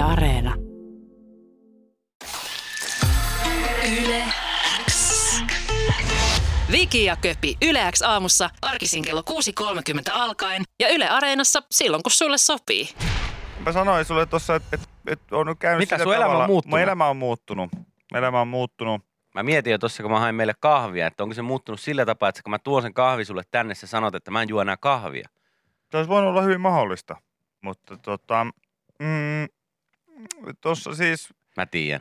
Yle Areena. Yle X. Viki ja Köpi Yle X aamussa arkisin kello 6.30 alkaen ja Yle Areenassa silloin kun sulle sopii. Mä sanoin sulle tuossa, että et, et on nyt käynyt Mitä, sillä sun elämä on muuttunut? Mun elämä on muuttunut. Elämä on muuttunut. Mä mietin jo tossa, kun mä hain meille kahvia, että onko se muuttunut sillä tapaa, että kun mä tuon sen kahvi sulle tänne, sä sanot, että mä en juo enää kahvia. Se olisi voinut olla hyvin mahdollista. Mutta tota, mm, tuossa siis Mä tiedän,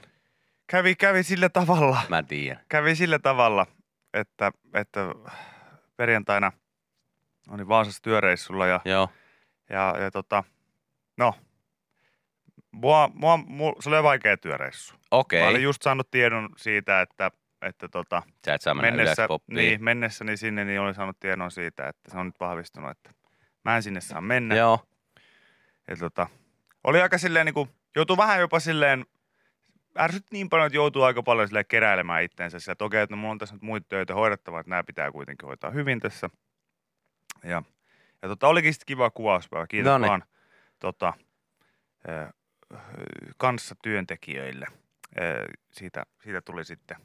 kävi, kävi sillä tavalla, mä tiedän. kävi sillä tavalla, että, että perjantaina olin Vaasassa työreissulla ja, Joo, ja, ja tota, no, mua, mua, mua, se oli vaikea työreissu. okei. Mä olin Okay. just saanut tiedon siitä, että, että tota, Sä et saa mennä mennessä, niin, mennessäni sinne, niin olin saanut tiedon siitä, että se on nyt vahvistunut, että mä en sinne saa mennä. Joo, Ja tota, oli aika silleen niin kuin, joutui vähän jopa silleen, ärsytti niin paljon, että joutuu aika paljon silleen keräilemään itteensä. Sieltä, että okei, että no, mulla on tässä nyt muita töitä hoidettavaa, että nämä pitää kuitenkin hoitaa hyvin tässä. Ja, ja tota, olikin sitten kiva kuvauspäivä. Kiitos Noniin. vaan tota, ö, kanssa työntekijöille. Ö, Siitä, siitä tuli sitten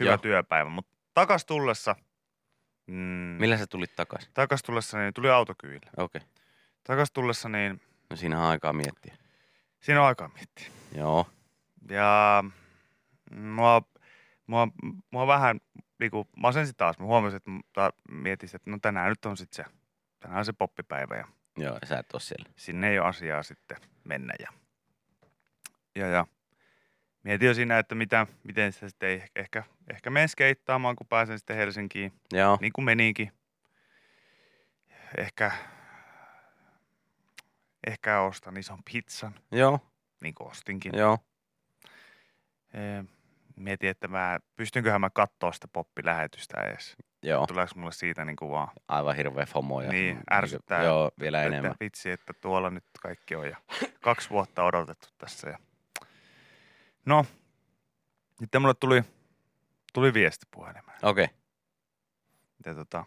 hyvä Joo. työpäivä. Mutta takas tullessa, mm, millä sä tulit takaisin? takas tullessa niin tuli autokyydillä. Okei. Okay. Takas tullessa niin No siinä on aikaa miettiä. Siinä on aikaa miettiä. Joo, Ja mua, mua, mua vähän niinku masensi taas. Mä huomasin, että ta, mietin, että no tänään nyt on sitten se, tänään on se poppipäivä ja joo, ja sä et oo siellä. sinne ei ole asiaa sitten mennä. Ja, ja, ja mietin jo siinä, että mitä, miten se sitten ei ehkä, ehkä menen skeittaamaan, kun pääsen sitten Helsinkiin, Joo, niin kuin menikin. Ehkä, ehkä ostan ison pizzan, joo, niin kuin ostinkin. joo. Ee, Mietin, että mä, pystynköhän mä katsoa sitä poppilähetystä edes. Joo, Tuleeko mulle siitä niin kuin vaan, aivan hirveä fomo. Ja Niin, ärsyttää. Joo, vielä että enemmän. vitsi, että tuolla nyt kaikki on ja kaksi vuotta odotettu tässä. Ja... No, sitten mulle tuli, tuli viesti puhelimeen. Okei, okay. Ja tota,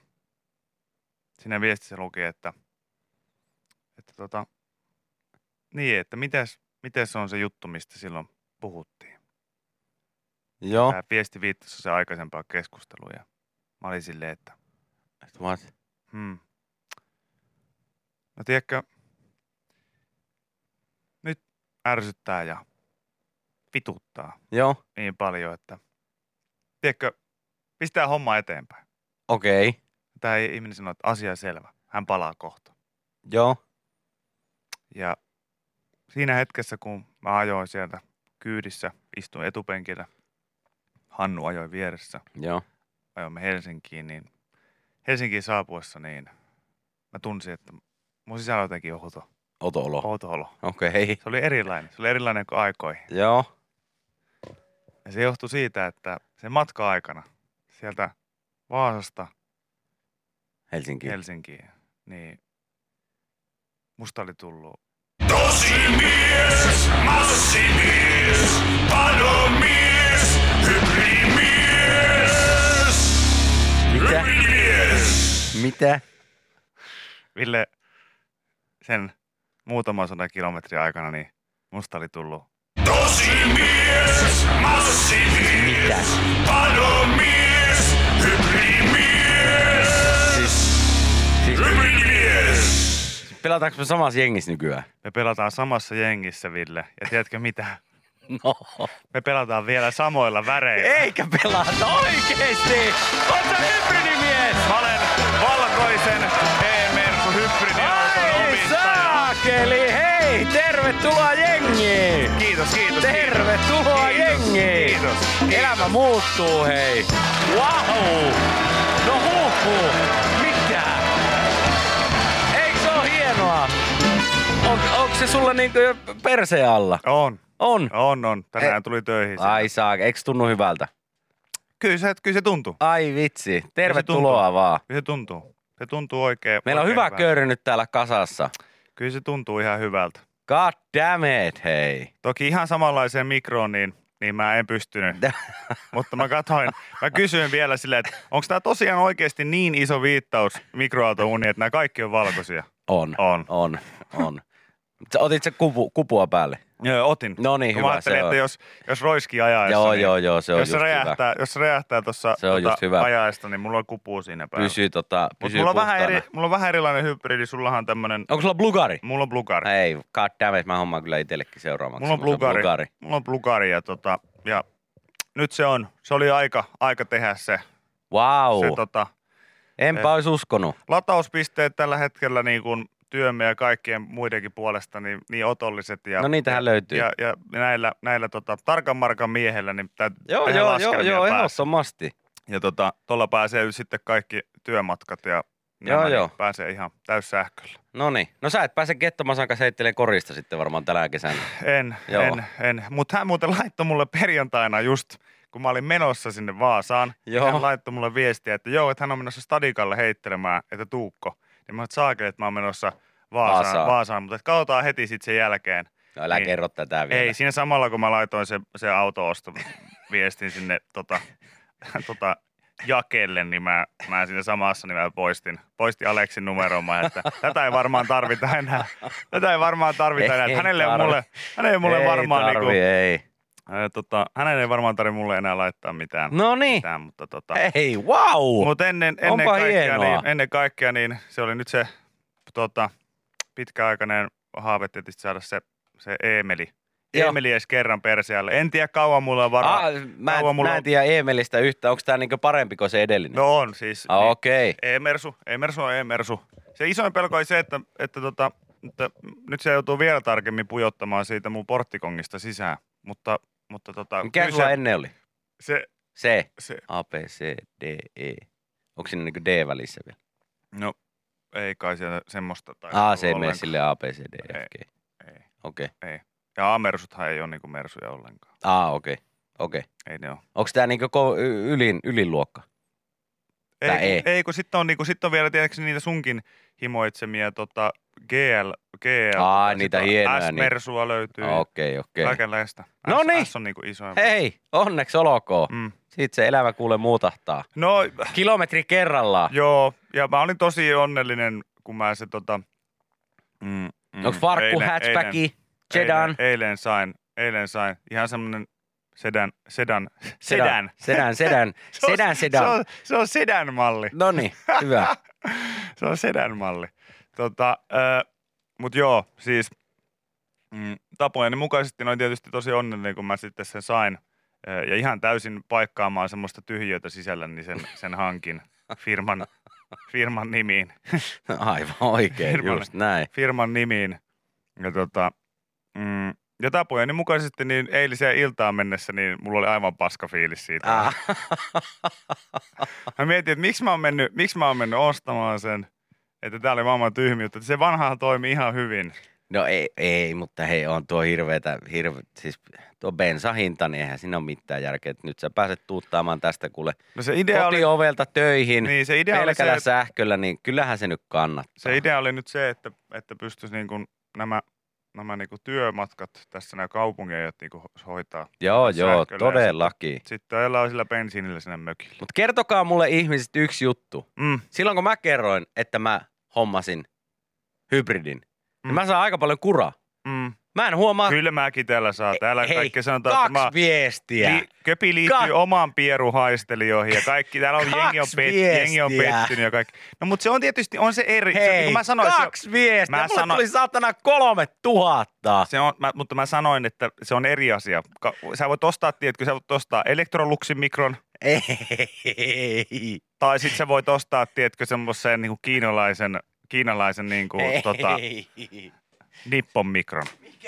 siinä viestissä luki, että, että tota, niin, että mites, mites on se juttu, mistä silloin puhuttiin. joo. Tämä viesti viittasi se aikaisempaa keskustelua ja mä olin silleen, että What? hmm. No tiedätkö, nyt ärsyttää ja vituttaa Joo, niin paljon, että tiedätkö, pistää homma eteenpäin. okei. Okay. Tämä ihminen sanoi, että asia selvä. Hän palaa kohta. Joo, Ja siinä hetkessä, kun mä ajoin sieltä kyydissä, istuin etupenkillä, Hannu ajoi vieressä, joo. ajoimme Helsinkiin, niin Helsinkiin saapuessa, niin mä tunsin, että mun sisällä on jotenkin outo, Oto olo. outo olo. Okei. Okay. Se oli erilainen. Se oli erilainen kuin aikoihin. Joo, Ja se johtui siitä, että sen matka-aikana sieltä Vaasasta Helsinki. Helsinkiin, niin musta oli tullut Tosimies, massimies, panomies, hybridimies, Mitä? hybridimies. Mitä? Ville sen muutaman sadan kilometrin aikana, niin musta oli tullut Tosimies, massimies, panomies, hybridimies, Siis hybridimies. Pelataanko me samassa jengissä nykyään? Me pelataan samassa jengissä, Ville. Ja tiedätkö mitä? No. Me pelataan vielä samoilla väreillä. Eikä pelata oikeesti! Oot sä hybridimies? Mä olen valkoisen E-Mersu hybridiauton omistaja. saakeli! Hei! Tervetuloa jengiin! Kiitos, kiitos. Tervetuloa kiitos, jengiin! Kiitos. kiitos. Elämä muuttuu, hei! Wow! No huhhuh! On, onko se sulla niinku jo perseen alla? On, On. on, on. Tänään Ei. tuli töihin. Ai saak, eikö tunnu hyvältä? Kyllä se, kyllä se tuntuu. Ai vitsi, tervetuloa vaan. Kyllä se tuntuu. Se tuntuu oikein. Meillä on oikein hyvä köyry nyt täällä kasassa. Kyllä se tuntuu ihan hyvältä. God damn it, hei. Toki ihan samanlaiseen mikroon, niin, niin mä en pystynyt. Mutta mä katsoin, mä kysyin vielä silleen, että onko tämä tosiaan oikeasti niin iso viittaus mikroaaltouniin, että nämä kaikki on valkoisia? On, On. on, on. Sä otit se kupu, kupua päälle. Joo, otin. No niin, hyvä, Mä ajattelin, se on. että jos, jos roiski ajaessa, Joo, niin, joo, joo, se on jos, just se hyvä. räjähtää, jos räjähtää tuossa Se on tota, ajaesta, niin mulla on kupuu siinä päällä. Pysyy, tota, Mut pysyy mulla, on vähän eri, mulla on vähän erilainen hybridi, sullahan on tämmönen, Onko sulla blugari? mulla on blugari. Ei, god damn it, mä hommaan kyllä itsellekin seuraavaksi. Mulla on semmosen blugari. Mulla on blugari ja, tota, ja nyt se on, se oli aika, aika tehdä se, Wow, se tota, enpä olisi uskonut. latauspisteet tällä hetkellä niin kuin työmme ja kaikkien muidenkin puolesta niin, niin otolliset. Ja, No niitähän ja, löytyy. Ja, ja näillä, näillä tota, tarkan markan miehellä niin täytyy Joo, joo, joo, joo, ehdottomasti. Ja tota, tuolla pääsee sitten kaikki työmatkat ja Joo, nämä, joo. Niin pääsee ihan täyssähköllä. No niin. No sä et pääse Kettomasan kanssa heittelemään korista sitten varmaan tänä kesänä. En, Joo. en, en. Mutta hän muuten laittoi mulle perjantaina just, kun mä olin menossa sinne Vaasaan, Joo. hän laittoi mulle viestiä, että joo, että hän on menossa Stadikalle heittelemään, että tuukko. Niin mä oon, saakeli, että mä oon menossa Vaasaan, Vaasaan. Vaasaan. mutta katsotaan heti sitten sen jälkeen. No älä Niin. kerro tätä vielä. Ei, siinä samalla kun mä laitoin se, se auto viestin sinne tota, tota, jakelle, niin mä, mä siinä samassa niin mä poistin, poistin Aleksin numeron, mä, että tätä ei varmaan tarvita enää. Tätä ei varmaan tarvita enää. Ei Hänelle on tarvi. mulle, hänelle ei mulle ei varmaan tarvi, niinku, ei. Ää, tota, hänen ei varmaan tarvitse mulle enää laittaa mitään. No niin. mitään mutta tota, Hei, wow! mutta ennen, ennen, Onpa kaikkea, hienoa. niin, ennen kaikkea niin se oli nyt se tota, pitkäaikainen haave tietysti saada se, se Eemeli. Joo. Eemeli edes kerran perseälle. En tiedä kauan mulla on varaa. Ah, mä, en, mulla mä en tiedä Eemelistä yhtään. Onko tää niinku parempi kuin se edellinen? No on siis. ah, niin, okei. Okay. E-mersu, E-mersu on E-mersu. Se isoin pelko oli se, että, että, tota, että nyt se joutuu vielä tarkemmin pujottamaan siitä mun porttikongista sisään. Mutta, mutta tota, Mikä sulla se, ennen oli? se, C. se, A, B, C, D, E. Onko siinä niinku D välissä vielä? no ei kai siellä semmoista. Tai A, C, mene sille A, B, C, D, Ei. F, G. Ei. Okei. Ja A-mersuthan ei ole niinku mersuja ollenkaan. Ah, okei. Okei. Ei ne ole. Onko tää niinku ko- y- ylin, ylinluokka? Ei, Tää kun, E. ei kun sitten on, niinku, sit on vielä tietysti niitä sunkin himoitsemia tota, GL, GL Aa, niitä hienoja, niin. S-mersua löytyy. Okei, okei. Kaikenlaista. No niin. S on niinku isoin. Hei, onneksi olkoon. Mm. Siitä se elämä kuule muutahtaa. No, Kilometri kerrallaan. joo, ja mä olin tosi onnellinen, kun mä se tota... Mm, mm, Onko farkku, eilen- hatchbacki, eilen- sedan? Eilen, eilen, sain, eilen sain ihan semmonen sedan, sedan, Sedan. sedan. Sedan, sedan. Se on- Sedan, Se sedan. on, se on sedan malli. No niin, hyvä. se on sedan malli. Tota, äh, mut joo, siis mm, tapojeni mukaisesti noin tietysti tosi onnellinen, kun mä sitten sen sain. Äh, ja ihan täysin paikkaamaan semmoista tyhjötä sisällä, niin sen, sen hankin firman, firman nimiin. Aivan oikein, Firman- just näin. firman nimiin. Ja, tota, mm, ja tapojeni mukaisesti niin eiliseen iltaan mennessä niin mulla oli aivan paska fiilis siitä. Ah. Mä mietin, että miksi mä oon mennyt, miksi mä oon mennyt ostamaan sen, että tää oli maailman tyhmyyttä. Se vanhahan toimi ihan hyvin. No ei, ei, mutta hei, on tuo hirveetä, hirve, siis tuo bensahinta, niin eihän siinä ole mitään järkeä. että Nyt sä pääset tuuttaamaan tästä kuule No se idea oli, kotiovelta töihin, niin, se idea oli se, pelkällä sähköllä, niin kyllähän se nyt kannattaa. se idea oli nyt se, että, että pystyisi niin kuin nämä, nämä niin kuin työmatkat tässä nämä kaupungeja niin kuin hoitaa. Joo, joo, todellakin. Sitten ajellaan sillä bensiinillä sinne mökille. Mutta kertokaa mulle ihmiset yksi juttu. Mm. Silloin kun mä kerroin, että mä hommasin hybridin, Mm. niin mä saan aika paljon kuraa. Mm. Mä en huomaa Kyllä mäkin täällä saa. Täällä Hei, kaikki sanotaan, kaksi että mä, viestiä. Li, köpi liittyy Ka- omaan pieruhaistelijoihin ja kaikki. Täällä on jengi on, pet, jengi on pettynyt ja kaikki. No mutta se on tietysti, on se eri. se, niin Hei, kuin mä sanoin, se, kaksi viestiä. mä Mulle sanoin- tuli saatana kolme tuhatta. se on, mä, mutta mä sanoin, että se on eri asia. Ka, sä voit ostaa, tiedätkö, sä voit ostaa Electroluxin mikron, Ei. tai sitten sä voit ostaa, tiedätkö, semmoisen niin kiinalaisen, kiinalaisen niin kuin, tota, nippon mikron.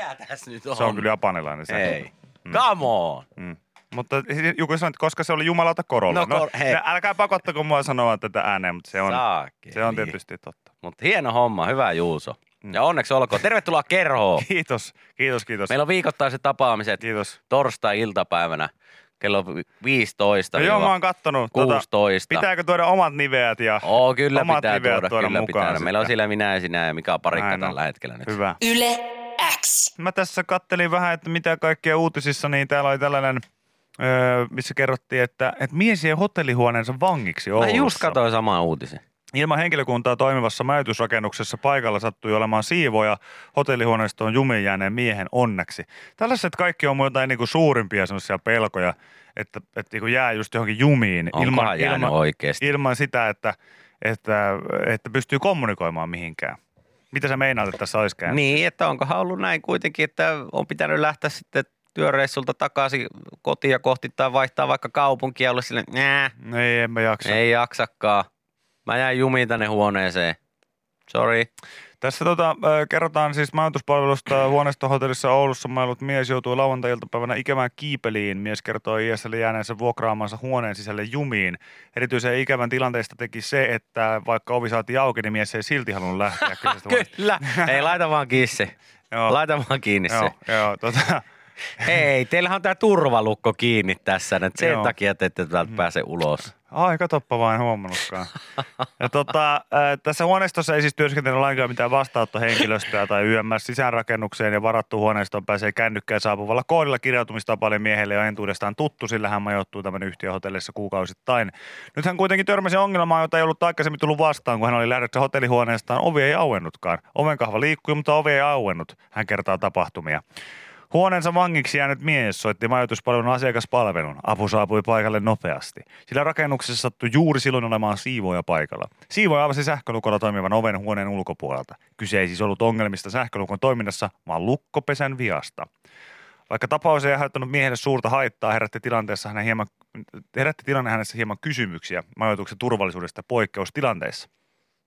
Mikä tässä nyt on? Se on kyllä japanilainen. Se. Ei. Mm. Come on. Mm. Mutta joku sanoi, että koska se oli jumalauta korolla. No, No, kor- hei. no, älkää pakottako mua sanoa tätä ääneen, mutta se on, Saakeli. se on tietysti totta. Mutta hieno homma, hyvä Juuso. Mm. Ja onneksi olkoon. Tervetuloa kerhoon. Kiitos, kiitos, kiitos. Meillä on viikoittaiset tapaamiset Kiitos. torstai-iltapäivänä kello 15 No joo, mä oon kattonut. Tuota, 16. pitääkö tuoda omat niveät ja... Oo, kyllä omat pitää niveät tuoda, tuoda kyllä mukaan pitää. Meillä on siellä minä ja sinä ja Mika Parikka Näin on. tällä hetkellä nyt. Hyvä. Yle X. Mä tässä kattelin vähän, että mitä kaikkea uutisissa, niin täällä oli tällainen, öö, missä kerrottiin, että, että mies jäi hotellihuoneensa vangiksi Mä Oulussa. just katsoin saman uutisen. Ilman henkilökuntaa toimivassa majoitusrakennuksessa paikalla sattui olemaan siivoja hotellihuoneistoon jumiin jääneen miehen onneksi. Tällaiset kaikki on jotain niin kuin suurimpia sellaisia pelkoja, että, että niin kuin jää just johonkin jumiin ilman, oikeesti? ilman sitä, että, että, että pystyy kommunikoimaan mihinkään. Mitä sä meinaat, että tässä olisi käynyt? Niin, että onkohan ollut näin kuitenkin, että on pitänyt lähteä sitten työreissulta takaisin kotia kohti tai vaihtaa vaikka kaupunkia ja olla silleen, nää, Ei, en mä jaksa. ei jaksakaan. Mä jäin jumiin tänne huoneeseen. Sorry. Tässä tota, kerrotaan siis majoituspalvelusta huoneistohotellissa Oulussa mailut mies joutui lauantai-iltapäivänä ikävään kiipeliin. Mies kertoi ISL jääneensä vuokraamansa huoneen sisälle jumiin. Erityisen ikävän tilanteesta teki se, että vaikka ovi saatiin auki, niin mies ei silti halunnut lähteä. Kyllä. Ei, laita vaan kiinni se. Joo. Laita vaan kiinni Joo, se. joo, tota, Hei, teillähän on tämä turvalukko kiinni tässä. Että sen Joo. takia te ette täältä pääse ulos. Ai katoppa vaan, en huomannutkaan. Ja tota, tässä huoneistossa ei siis työskentele lainkaan mitään vastaanottohenkilöstöä tai YMS sisäänrakennukseen ja varattu huoneistoon pääsee kännykkään saapuvalla koodilla kirjautumistapaille miehelle jo entuudestaan tuttu, sillä hän majoittuu tämän yhtiöhotellissa kuukausittain. Nyt hän kuitenkin törmäsi ongelmaan, jota ei ollut aikaisemmin tullut vastaan, kun hän oli lähdössä hotellihuoneestaan. Ovi ei auennutkaan. Ovenkahva liikkui, mutta ovi ei auennut. Hän kertaa tapahtumia. Huoneensa vangiksi jäänyt mies soitti majoituspalvelun asiakaspalvelun. Apu saapui paikalle nopeasti. Sillä rakennuksessa sattui juuri silloin olemaan siivoja paikalla. Siivoja avasi sähkölukolla toimivan oven huoneen ulkopuolelta. Kyse ei siis ollut ongelmista sähkölukon toiminnassa, vaan lukkopesän viasta. Vaikka tapaus ei aiheuttanut miehelle suurta haittaa, herätti, tilanteessa hänen hieman, herätti tilanne hänessä hieman kysymyksiä majoituksen turvallisuudesta poikkeustilanteissa.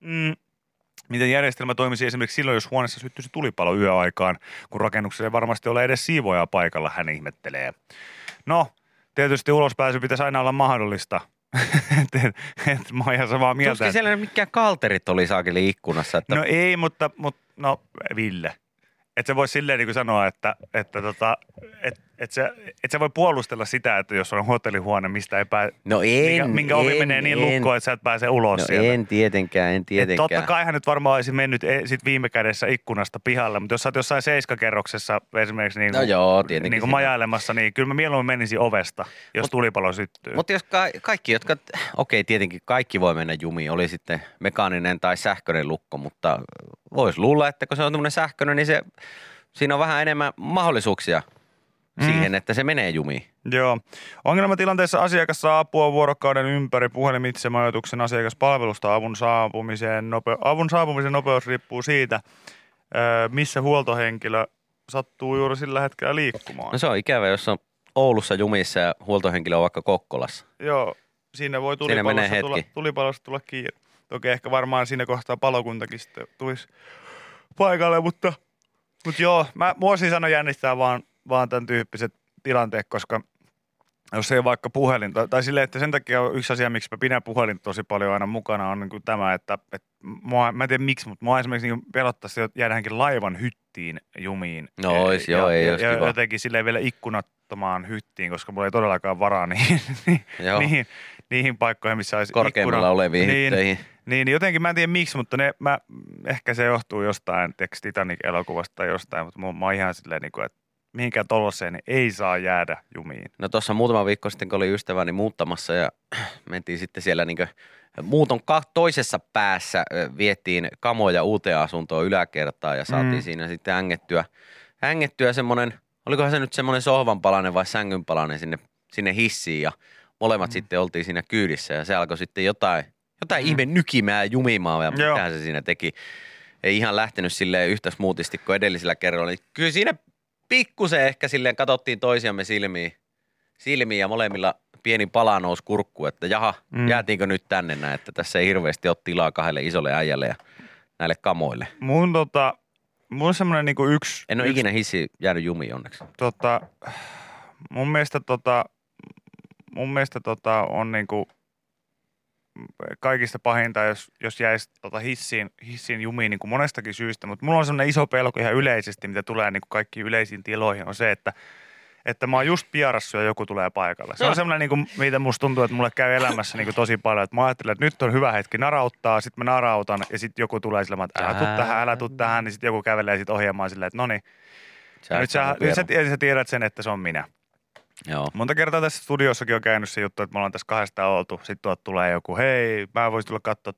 Mm, Miten järjestelmä toimisi esimerkiksi silloin, jos huoneessa syttyisi tulipalo yöaikaan, kun rakennuksessa ei varmasti ole edes siivoja paikalla, hän ihmettelee. No, tietysti ulospääsy pitäisi aina olla mahdollista. et, et, et, mä oon ihan samaa mieltä. Tuskin siellä mikään kalterit oli saakeli ikkunassa. Että No ei, mutta, mutta no Ville. Et sä voi silleen niin kuin sanoa, että, että tota, et, et, sä, et sä voi puolustella sitä, että jos on hotellihuone, mistä ei pääse, no en, minkä, minkä ovi en, menee niin en. lukkoon, että sä et pääse ulos No sieltä. en tietenkään, en Et tietenkään. totta kai hän nyt varmaan olisi mennyt e- sit viime kädessä ikkunasta pihalle, mutta jos sä oot jossain seiskakerroksessa esimerkiksi niin No kuin, joo, tietenkin niin kuin majailemassa, niin kyllä mä mieluummin menisin ovesta, jos Mut- tulipalo syttyy. Mutta jos ka- kaikki, jotka, okei tietenkin kaikki voi mennä jumiin, oli sitten mekaaninen tai sähköinen lukko, mutta voisi luulla, että kun se on tämmöinen sähköinen, niin se, siinä on vähän enemmän mahdollisuuksia Mm. siihen, että se menee jumiin. Joo. Ongelmatilanteessa asiakas saa apua vuorokauden ympäri puhelimitse majoituksen asiakaspalvelusta. Avun saapumisen, nope- avun saapumisen nopeus riippuu siitä, missä huoltohenkilö sattuu juuri sillä hetkellä liikkumaan. No se on ikävä, jos on Oulussa jumissa ja huoltohenkilö on vaikka Kokkolassa. Joo, siinä voi Siinä tulipalossa tulla, hetki. tulipalossa tulla kiinni. Toki ehkä varmaan siinä kohtaa palokuntakin sitten tulisi paikalle, mutta, mutta joo, mä, mua siis aina jännittää vaan, vaan tämän tyyppiset tilanteet, koska jos ei vaikka puhelin, tai, tai silleen, että sen takia on yksi asia, miksi mä pidän puhelin tosi paljon aina mukana, on niin kuin tämä, että, että mua, mä en tiedä miksi, mutta mua esimerkiksi niin pelottaisi että jäädäänkin laivan hyttiin jumiin. No ois, joo, ei ja, ois ja kiva. jotenkin silleen vielä ikkunattomaan hyttiin, koska mulla ei todellakaan varaa niihin, niihin, niihin paikkoihin, missä olisi Korkeimmalla ikkuna. oleviin niin, hytteihin. niin, niin, jotenkin mä en tiedä miksi, mutta ne, mä, ehkä se johtuu jostain tiedätkö, Titanic-elokuvasta tai jostain, mutta mä, mä oon ihan silleen, niin kuin, että mihinkään tollaiseen niin ei saa jäädä jumiin. No tuossa muutama viikko sitten, kun oli ystäväni muuttamassa ja mentiin sitten siellä niin muuton toisessa päässä ö, viettiin kamoja uuteen asuntoon yläkertaan ja saatiin Mm. siinä sitten hängettyä, hängettyä semmoinen, olikohan se nyt semmoinen sohvanpalanen vai sängynpalanen sinne, sinne hissiin ja molemmat Mm. sitten oltiin siinä kyydissä ja se alkoi sitten jotain, jotain ihme nykimään ja jumimaan ja mitähän se siinä teki. Ei ihan lähtenyt silleen yhtä smoothisti kuin edellisellä kerralla. Niin kyllä siinä pikkusen ehkä silleen katsottiin toisiamme silmiin, silmiin ja molemmilla pieni pala nousi kurkku, että jaha, Mm. jäätiinkö nyt tänne näin, että tässä ei hirveästi ole tilaa kahdelle isolle äijälle ja näille kamoille. Mun, tota, mun on semmoinen niin yksi, En ole yksi ikinä hissi jäänyt jumiin onneksi. tota, mun mielestä, tota, mun mielestä tota, on niinku kaikista pahinta, jos, jos jäisi tota hissiin, hissiin jumiin niin kuin monestakin syystä, mutta mulla on semmoinen iso pelko ihan yleisesti, mitä tulee niin kuin kaikkiin yleisiin tiloihin, on se, että että mä oon just pierassu ja joku tulee paikalle. Se on Joo. semmoinen, niin kuin, mitä musta tuntuu, että mulle käy elämässä niin kuin tosi paljon. Että mä ajattelen, että nyt on hyvä hetki narauttaa, sitten mä narautan ja sitten joku tulee sillä että älä tuu tähän, älä tuu tähän, niin sitten joku kävelee sitten ohjaamaan silleen, että no niin, nyt sä, nyt sä, vielä. sä tiedät sen, että se on minä. Joo. Monta kertaa tässä studiossakin on käynyt se juttu, että me ollaan tässä kahdesta oltu. Sitten tuot tulee joku, hei, mä voisin tulla katsoa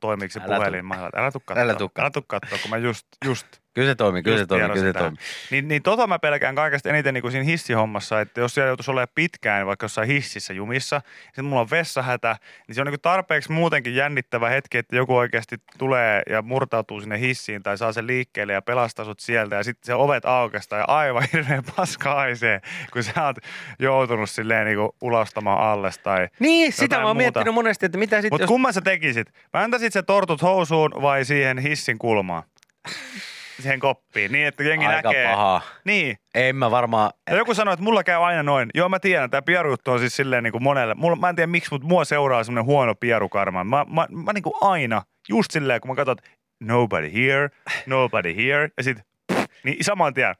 Älä puhelin. Mä. Älä tuu katsoa. älä tuu katsoa, kun mä just, just Kyllä se toimii, kyllä se toimii, kyllä se toimii. Niin, niin tota mä pelkään kaikesta eniten niin kuin siinä hissihommassa, että jos siellä joutuisi olemaan pitkään vaikka jossain hississä jumissa, ja sitten mulla on vessahätä, niin se on niin kuin tarpeeksi muutenkin jännittävä hetki, että joku oikeasti tulee ja murtautuu sinne hissiin tai saa sen liikkeelle ja pelastaa sut sieltä ja sitten se ovet aukesta ja aivan hirveän paska haisee, kun sä oot joutunut silleen niin kuin ulostamaan alles tai Niin, sitä mä oon muuta. miettinyt monesti, että mitä sitten, Mutta jos... kumman sä tekisit? Mä antaisit se tortut housuun vai siihen hissin kulmaan? Siihen koppiin, niin että jengi Aika näkee. paha. Niin. En mä varmaan... Ja joku sanoi, että mulla käy aina noin. Joo, mä tiedän, tämä pierujuttu on siis silleen niin kuin monelle. Mulla, mä en tiedä miksi, mutta mua seuraa semmoinen huono pierukarma. Mä, mä, mä niin kuin aina, just silleen, kun mä katson, nobody here, nobody here, ja sit niin saman tien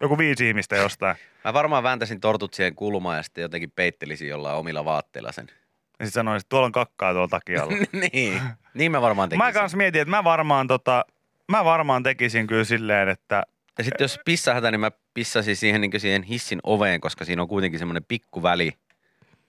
joku viisi ihmistä jostain. Mä varmaan vääntäisin tortut siihen kulmaan ja sitten jotenkin peittelisin jollain omilla vaatteilla sen. Ja sit sanoin, että tuolla on kakkaa tuolla takialla. niin. Niin mä varmaan tekisin. mä kans mietin, että mä varmaan, tota, mä varmaan tekisin kyllä silleen, että Ja sitten jos pissahätä, niin mä pissasin siihen, niin siihen hissin oveen, koska siinä on kuitenkin semmoinen pikku väli,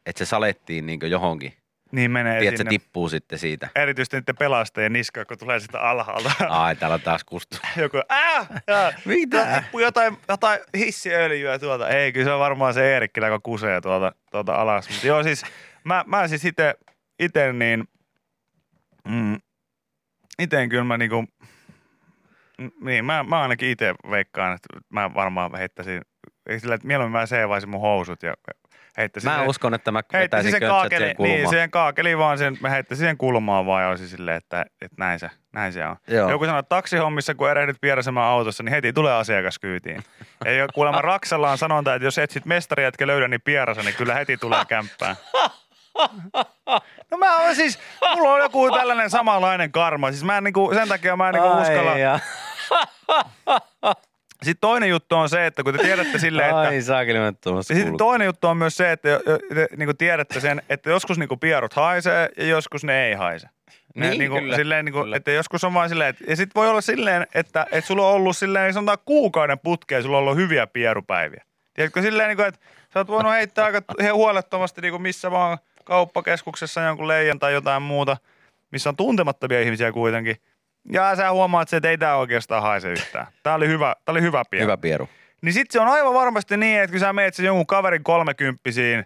että se salettiin niin johonkin. niin menee Tiedätkö, se sinne. tippuu sitten siitä. Erityisesti niiden pelastajien niska, kun tulee sitä alhaalta. Ai, täällä taas kustu. Joku, äh, ja, Mitä? tippuu jotain, jotain hissiöljyä tuolta. Ei, kyllä se on varmaan se Eerikkilä, joka kusee tuolta, tuolta alas. Mutta joo, siis mä, mä siis ite niin, mm, ite kyllä mä niinku, niin, mä, mä ainakin itse veikkaan, että mä varmaan heittäisin, ei sillä, että mieluummin mä seevaisin mun housut ja heittäisin Mä ne- uskon, että mä heittäisin sen kaakeli, siihen kulmaan. niin, siihen kaakeliin vaan sen, mä heittäisin siihen kulmaan vaan ja olisin silleen, että, että näin, se, näin se on. Joo. Joku sanoo, että taksihommissa, kun erehdit vierasemaan autossa, niin heti tulee asiakas kyytiin. Ei ole kuulemma Raksalla on sanonta, että jos etsit mestaria, etkä löydä, niin pierasa, niin kyllä heti tulee kämppään. No mä oon siis, mulla on joku tällainen samanlainen karma. Siis mä en niinku, sen takia mä en niinku uskalla. Ja. Sitten toinen juttu on se, että kun te tiedätte silleen, että... Ai saakeli, mä sitten toinen juttu on myös se, että te niin tiedätte sen, että joskus niin pierut haisee ja joskus ne ei haise. Ne, Niin, niinku, kyllä, silleen, niinku, kyllä. Että joskus on vaan silleen, että, ja sitten voi olla silleen, että, että sulla on ollut silleen, sanotaan kuukauden putkeen, sulla on ollut hyviä pierupäiviä. Tiedätkö silleen, niinku, että sä oot voinut heittää aika huolettomasti niinku missä vaan kauppakeskuksessa jonkun leijan tai jotain muuta, missä on tuntemattomia ihmisiä kuitenkin. Ja sä huomaat, että ei tää oikeastaan haise yhtään. Tää oli hyvä, tää oli hyvä pieru. Hyvä pieru. Niin sit se on aivan varmasti niin, että kun sä meet sen jonkun kaverin kolmekymppisiin,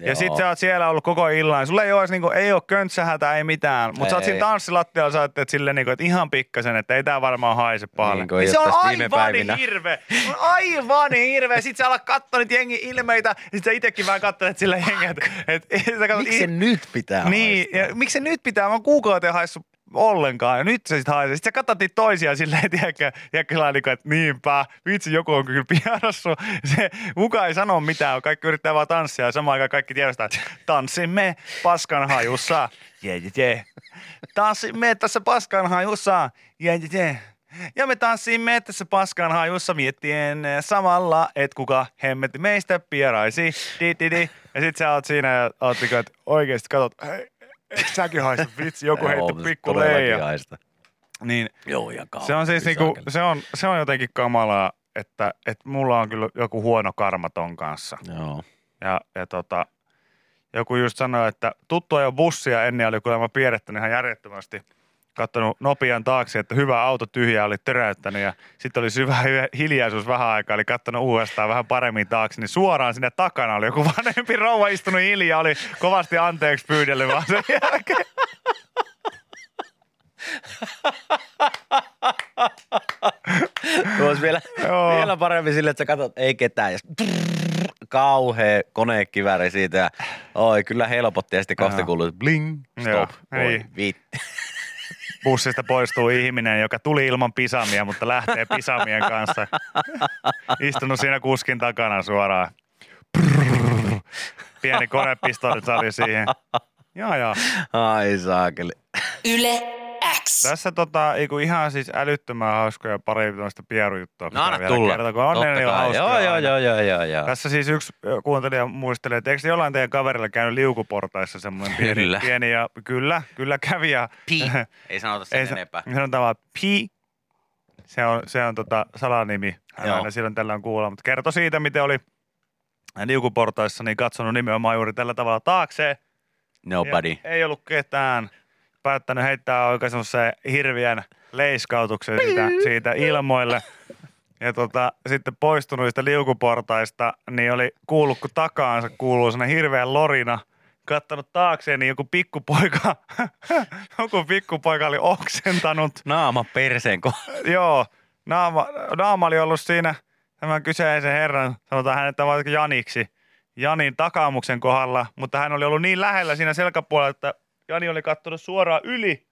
ja Joo. sit sä oot siellä ollut koko illan. Sulla ei ole, niinku, ei ole köntsähätä, ei mitään. Mutta sä oot siinä tanssilattialla, sä ajattelet silleen, niinku, että ihan pikkasen, että ei tää varmaan haise pahalle. Niin ei se on aivan niin hirveä. Se on aivan niin hirveä. Sit sä alat katsoa niitä jengi ilmeitä, ja sit sä itekin vähän katselet sillä jengiä, et, et, Miksi se nyt pitää Niin, haistaa? ja miksi se nyt pitää? Mä oon kuukauteen haissut ollenkaan. Ja nyt se sitten haisee. Sitten sä katsot niitä toisia silleen, tiedätkö, tiedätkö sellainen, että niinpä, vitsi, joku on kyllä pierassu. Se mukaan ei sano mitään, kaikki yrittää vaan tanssia ja samaan aikaan kaikki tiedostaa, että tanssimme paskan hajussa. Jee, jee, jee. Tanssimme tässä paskan hajussa. Jee, jee, jee. Ja me tanssimme tässä paskan hajussa miettien samalla, että kuka hemmetti meistä pieraisi. Di, di, di. Ja sit sä oot siinä ja oot niinku, että oikeesti katsot, hei, eikö säkin haista vitsi, joku heitti pikku leija. Niin Joo, ja se on siis niinku, se on, se on jotenkin kamalaa, että, että mulla on kyllä joku huono karma ton kanssa. Joo. Ja, ja tota, joku just sanoi, että tuttu jo bussia ennen oli kuulemma piirrettänyt ihan järjettömästi. Kattonut nopean taakse, että hyvä auto tyhjä oli töräyttänyt ja sitten oli syvä hiljaisuus vähän aikaa, eli kattonut uudestaan vähän paremmin taakse, niin suoraan sinne takana oli joku vanhempi rouva istunut hiljaa, oli kovasti anteeksi pyydellyt vaan sen jälkeen. Tuo vielä, Joo. vielä paremmin sille, että sä katsot, ei ketään. Ja kauhea konekiväri siitä. Ja, oi, kyllä helpotti. Ja sitten kohta kuuluu, bling, stop. Joo, Oi, niin. viitti. Bussista poistuu ihminen, joka tuli ilman pisamia, mutta lähtee pisamien kanssa. Istunut siinä kuskin takana suoraan. Prrrr. Pieni konepistoli oli siihen. Joo, joo. Ai saakeli. Yle X. Tässä tota, ei kun ihan siis älyttömän hauskoja pari tämmöistä pierujuttua. No anna vielä tulla. kertoa, kun on niin hauskoja Joo, joo, joo, joo, joo, joo. Tässä siis yksi kuuntelija muistelee, että eikö jollain teidän kaverilla käynyt liukuportaissa semmoinen pieni, Kyllä. pieni ja kyllä, kyllä kävi ja Pi. Ei sanota sen ei, enempää. Sanotaan vaan pi. Se on, se on tota salanimi. Hän Joo. aina silloin tällä on kuulla, mutta kertoi siitä, miten oli liukuportaissa niin katsonut nimenomaan juuri tällä tavalla taakseen. Nobody. Ja ei ollut ketään. Päättänyt heittää oikein semmoisen hirviän leiskautuksen siitä, siitä ilmoille. Ja tota, sitten poistunut niistä liukuportaista, niin oli kuullut, kun takaansa kuuluu sellainen hirveä lorina. Kattanut taakseen, niin joku pikkupoika, joku pikkupoika oli oksentanut. Naama perseen Joo, naama, naama oli ollut siinä tämän kyseisen herran, sanotaan hänet vaikka Janiksi, Janin takaamuksen kohdalla, mutta hän oli ollut niin lähellä siinä selkäpuolella, että Jani oli kattonut suoraan yli,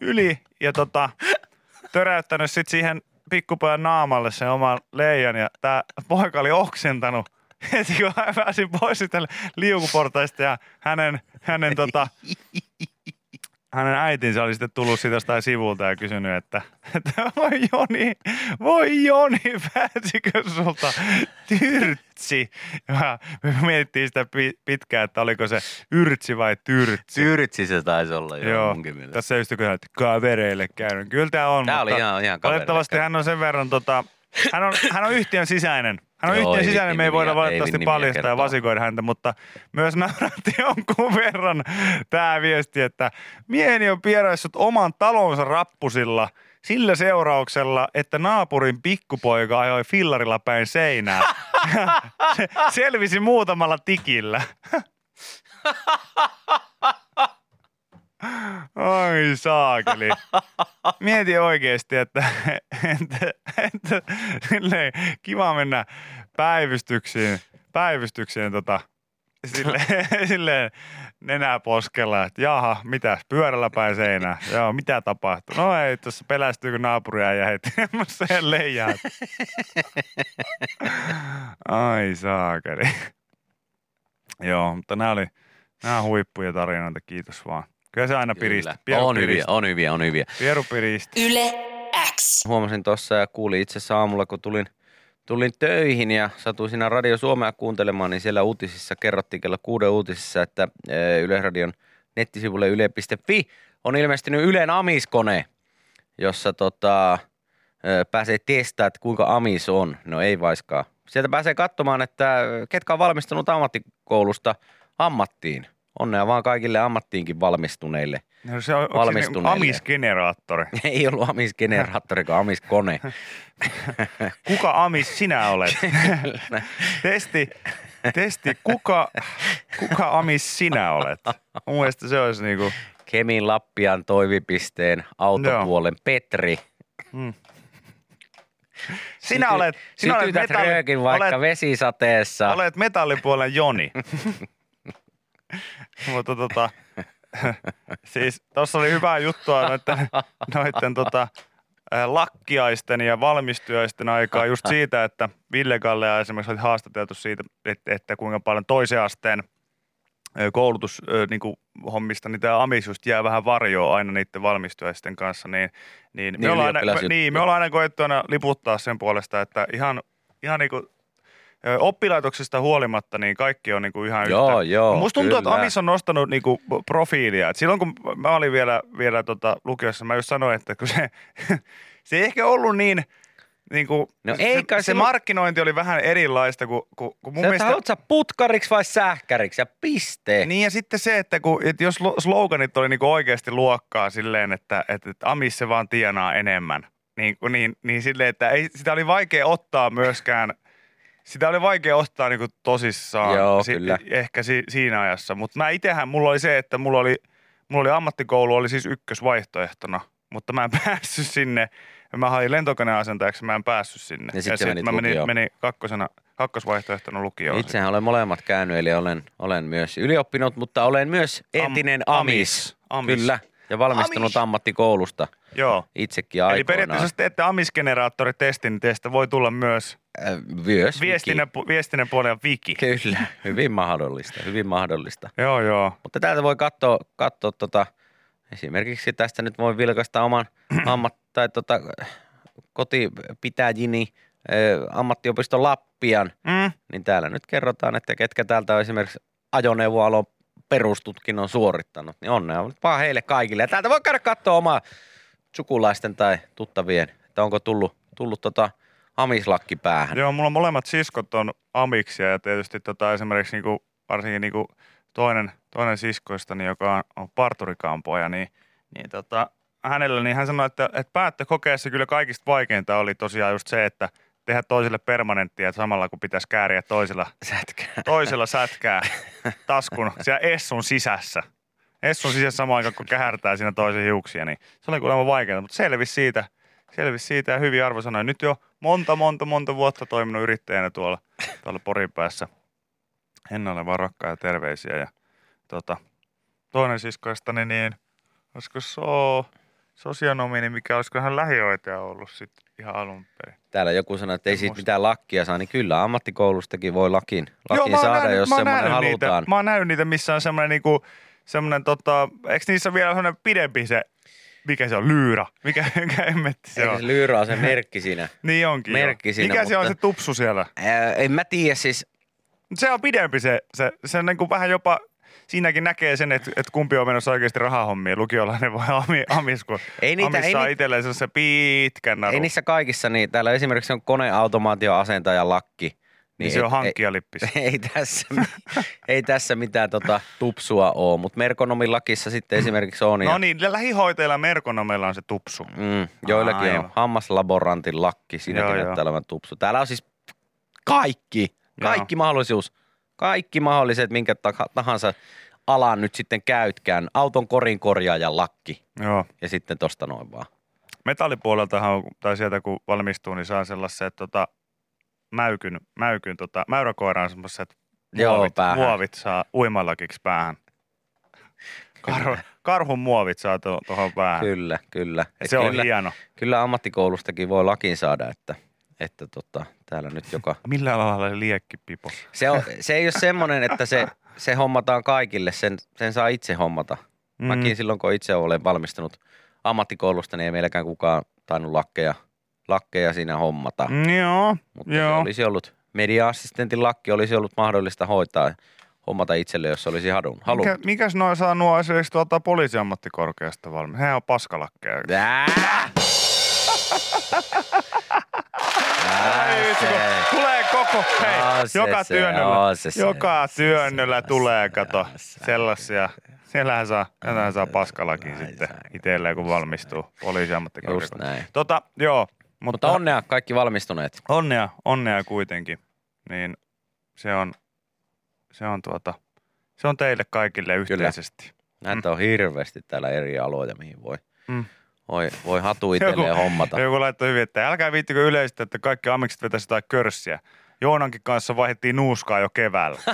yli ja tota, töräyttänyt sitten siihen pikkupojan naamalle sen oman leijan ja tämä poika oli oksentanut heti kun hän pääsi pois siitä liukuportaista ja hänen, hänen tota, hänen äitinsä oli sitten tullut siitä jostain sivulta ja kysynyt, että, että voi Joni, voi Joni, pääsikö sulta tyrtsi? Ja me mietittiin sitä pi- pitkään, että oliko se yrtsi vai tyrtsi. Tyrtsi se taisi olla jo Joo, munkin mielestä. tässä just kun että kavereille käynyt. Kyllä tämä on, oli mutta ihan- ihan kavereille valitettavasti hän on sen verran, tota, hän, on, hän on yhtiön sisäinen. On Joo, yhtiön ei sisäinen, me ei voida ei valitettavasti paljastaa ja vasikoida häntä, mutta myös nauratti jonkun verran tämä viesti, että mieheni on pieraissut oman talonsa rappusilla sillä seurauksella, että naapurin pikkupoika ajoi fillarilla päin seinää. Se selvisi muutamalla tikillä. Oi saakeli. Mieti oikeasti, että, että, että silleen, kiva mennä päivystyksiin, päivystyksiin tota, silleen, silleen nenää poskella, että jaha, mitä, pyörällä päin seinää. Joo, mitä tapahtuu? No ei, tuossa pelästyy, kun naapuria ja heti semmoiseen leijaan. Ai saakeli. Joo, mutta nämä oli, nämä huippuja tarinoita, kiitos vaan. Kyllä se aina piristi. Pieru On hyviä, piristi. on hyviä, on hyviä. Pieru piristi. Yle X. Huomasin tuossa ja kuulin itse asiassa aamulla, kun tulin, tulin töihin ja satuin siinä Radio Suomea kuuntelemaan, niin siellä uutisissa kerrottiin kello kuuden uutisissa, että eh, Yleisradion nettisivulle yle.fi on ilmestynyt Ylen Amiskone, jossa tota, eh, pääsee testaamaan, että kuinka Amis on. No ei vaiskaan. Sieltä pääsee katsomaan, että ketkä on valmistunut ammattikoulusta ammattiin. Onnea vaan kaikille ammattiinkin valmistuneille. No se on, Valmistuneille. niinku amisgeneraattori. Ei ollut Amis-generaattori, vaan Amis-kone. Kuka amis sinä olet? testi, testi, kuka, kuka amis sinä olet? Mun mielestä se olisi niinku, Kemin Lappian toivipisteen autopuolen Petri. sinä Syty- olet, sinä olet, röökin vaikka olet, vesisateessa. olet metallipuolen Joni. Mutta tota, siis tuossa oli hyvää juttua noitten, noitten tota, lakkiaisten ja valmistujaisten aikaa just siitä, että Ville Gallea esimerkiksi oli haastateltu siitä, että, että kuinka paljon toisen asteen ö, koulutus ö, niin niin tämä amis just jää vähän varjoon aina niiden valmistujaisten kanssa, niin, niin, me, Niin, ollaan aina, me, niin me ollaan aina koettu aina liputtaa sen puolesta, että ihan, ihan niin kuin, oppilaitoksesta huolimatta, niin kaikki on niin kuin ihan Joo, yhtä. joo, Musta tuntuu, kyllä. että Amis on nostanut niin kuin profiilia. Et silloin kun mä olin vielä, vielä tota, lukiossa, mä just sanoin, että kun se, se ei ehkä ollut niin, niin kuin, No se, ei kai se silloin- markkinointi oli vähän erilaista kuin, kuin, kuin mun Sä, mielestä... haluat sä putkariksi vai sähkäriksi ja piste. Niin ja sitten se, että, kun, että jos lo- sloganit oli niinku oikeasti luokkaa silleen, että, että, että Amis se vaan tienaa enemmän, niin, niin, niin silleen, että ei, sitä oli vaikea ottaa myöskään, sitä oli vaikea ottaa niinku tosissaan Joo, kyllä. ehkä si, siinä ajassa. Mutta mä itsehän, mulla oli se, että mulla oli, mulla oli ammattikoulu, oli siis ykkösvaihtoehtona, mutta mä en päässyt sinne. Mä hain lentokoneasentajaksi, mä en päässyt sinne. Ja sit sä sit menit mä menin, menin kakkosena, kakkosvaihtoehtona lukioon. Itsehän olen molemmat käynyt, eli olen, olen myös ylioppinut, mutta olen myös entinen Am- amis. amis. Amis. Kyllä, ja valmistunut Amis. ammattikoulusta Joo. itsekin Eli aikoinaan. periaatteessa jos teette amisgeneraattoritestin, niin teistä voi tulla myös Äh, myös viestinnän, pu- viestinnän puolella. Wiki. Kyllä, hyvin mahdollista, hyvin mahdollista. Joo, joo. Mutta täältä voi katsoa, katsoa tota, esimerkiksi tästä nyt voi vilkaista oman ammat, tai tota, kotipitäjini eh, ammattiopisto Lappian, Mm. niin täällä nyt kerrotaan, että ketkä täältä on esimerkiksi ajoneuvoalon perustutkinnon suorittanut, niin onnea vaan heille kaikille. Ja täältä voi käydä katsoa omaa sukulaisten tai tuttavien, että onko tullut, tullut tota amislakki päähän. Joo, mulla molemmat siskot on amiksia ja tietysti tota, esimerkiksi niinku, varsinkin niinku toinen, toinen siskoistani, joka on, on parturikampoja, niin, niin tota, hänellä, niin hän sanoi, että, että päättökokeessa kyllä kaikista vaikeinta oli tosiaan just se, että tehdä toiselle permanenttia samalla kun pitäisi kääriä toisella, Sätkää. toisella sätkää taskun siellä Essun sisässä. Essun sisässä samaan aikaan, kun kähärtää siinä toisen hiuksia, niin se oli kuulemma vaikeaa, mutta selvisi siitä, selvisi siitä ja hyvin arvosanoin. Nyt jo monta, monta, monta vuotta toiminut yrittäjänä tuolla, tuolla Porin päässä. Hennalle vaan rakkaita terveisiä ja tota, toinen siskoistani, niin olisiko so, sosionomi, niin mikä olisiko hän lähihoitaja ollut sitten ihan alun perin. Täällä joku sanoi, että ei siitä mitään lakkia saa, niin kyllä ammattikoulustakin voi lakin, lakin oon saada, nähnyt- jos semmoinen halutaan. Niitä, mä oon nähnyt niitä, missä on semmoinen niinku, semmoinen tota, eikö niissä vielä semmoinen pidempi se, mikä se on, lyyrä? Mikä, mikä emmetti se Eikö on? se lyyrä on se merkki siinä? Niin onkin merkki jo. siinä, Mikä se on mutta- se tupsu siellä? Ää, en mä tiedä siis, Se on pidempi se, se, se on niinku vähän jopa, siinäkin näkee sen, että, että kumpi on menossa oikeasti rahahommiin. Lukiolainen vai ami, amis, kun Ei niitä- amis ei saa ni- itselleen se pitkän naru. ei niissä kaikissa, niin täällä esimerkiksi on koneautomaatioasentajan lakki. Niin se ei- on hankkijalippis. Ei, ei, tässä, ei tässä mitään tota, tupsua ole, mutta Merkonomin lakissa sitten esimerkiksi on. ja- No niin, lähihoitajilla Merkonomella on se tupsu. Mm, joillakin on Aivan. hammaslaborantin lakki, siinäkin Joo, näyttää joo. olevan tupsu. Täällä on siis kaikki, kaikki mahdollisuus, kaikki mahdolliset, minkä ta- tahansa alan nyt sitten käytkään. Auton korin korjaajan lakki Joo. ja sitten tosta noin vaan. Metallipuoleltahan, on- tai sieltä kun valmistuu, niin saa sellaiset tota, mäykyn, mäykyn tota, mäyräkoiraan semmoiset Joo, muovit, päähän. muovit saa uimalakiksi päähän. Karhu, karhun muovit saa tuohon to, päähän. Kyllä, kyllä. Et se on kyllä, hieno. kyllä ammattikoulustakin voi lakin saada, että, että tota, täällä nyt joka... Millä alalla liekkipipo? Se, on, se ei ole semmoinen, että se, se hommataan kaikille, sen, sen saa itse hommata. Mm. Mäkin silloin, kun itse olen valmistunut ammattikoulusta, niin ei meilläkään kukaan tainnut lakkeja, lakkeja siinä hommata. Mm. Joo, Mutta joo. olisi ollut, media-assistentin lakki olisi ollut mahdollista hoitaa hommata itselle, jos olisi hadun, halunnut. Mikä, mikäs noin saa nuo esimerkiksi tuolta poliisiammattikorkeasta valmiin? Hehän on paskalakkeja. Ää! Ai vitsi, kun se. Tulee koko, hei, se joka se, työnnöllä, se se, joka se työnnöllä se, tulee, se, kato, se, sellaisia. Siellähän saa, siellähän saa paskalakin sitten itselleen, kun valmistuu Just poliisiammattikorkeakouluun. näin. Tota, joo, mutta, Mutta onnea kaikki valmistuneet. onnea, onnea kuitenkin. Niin se on, se on tuota, se on teille kaikille yhteisesti. Näitä on hirveästi täällä eri aloja, mihin voi, Mm. voi, voi hatu itselleen hommata. Joku laittoi hyvin, että älkää viittikö yleistä, että kaikki amikset vetäisi jotain körssiä. Joonankin kanssa vaihdettiin nuuskaa jo keväällä.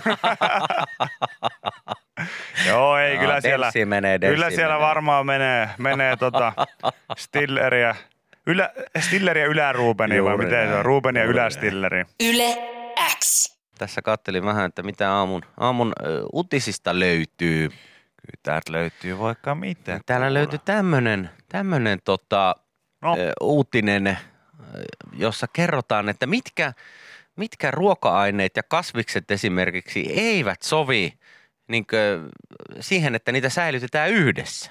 Joo, ei, Aa, kyllä siellä, menee, kyllä siellä menee. varmaan menee, menee tota Stilleriä, ylä, Stilleriä yläruupenia vai Juuri miten se on, Ruupenia juuri ylästilleri. Yle X. Tässä kattelin vähän, että mitä aamun, aamun ö, utisista löytyy. Kyllä täältä löytyy vaikka mitä. Täällä kuule. löytyy tämmönen, tämmönen tota, No. ö, uutinen, jossa kerrotaan, että mitkä, mitkä ruoka-aineet ja kasvikset esimerkiksi eivät sovi niin siihen, että niitä säilytetään yhdessä.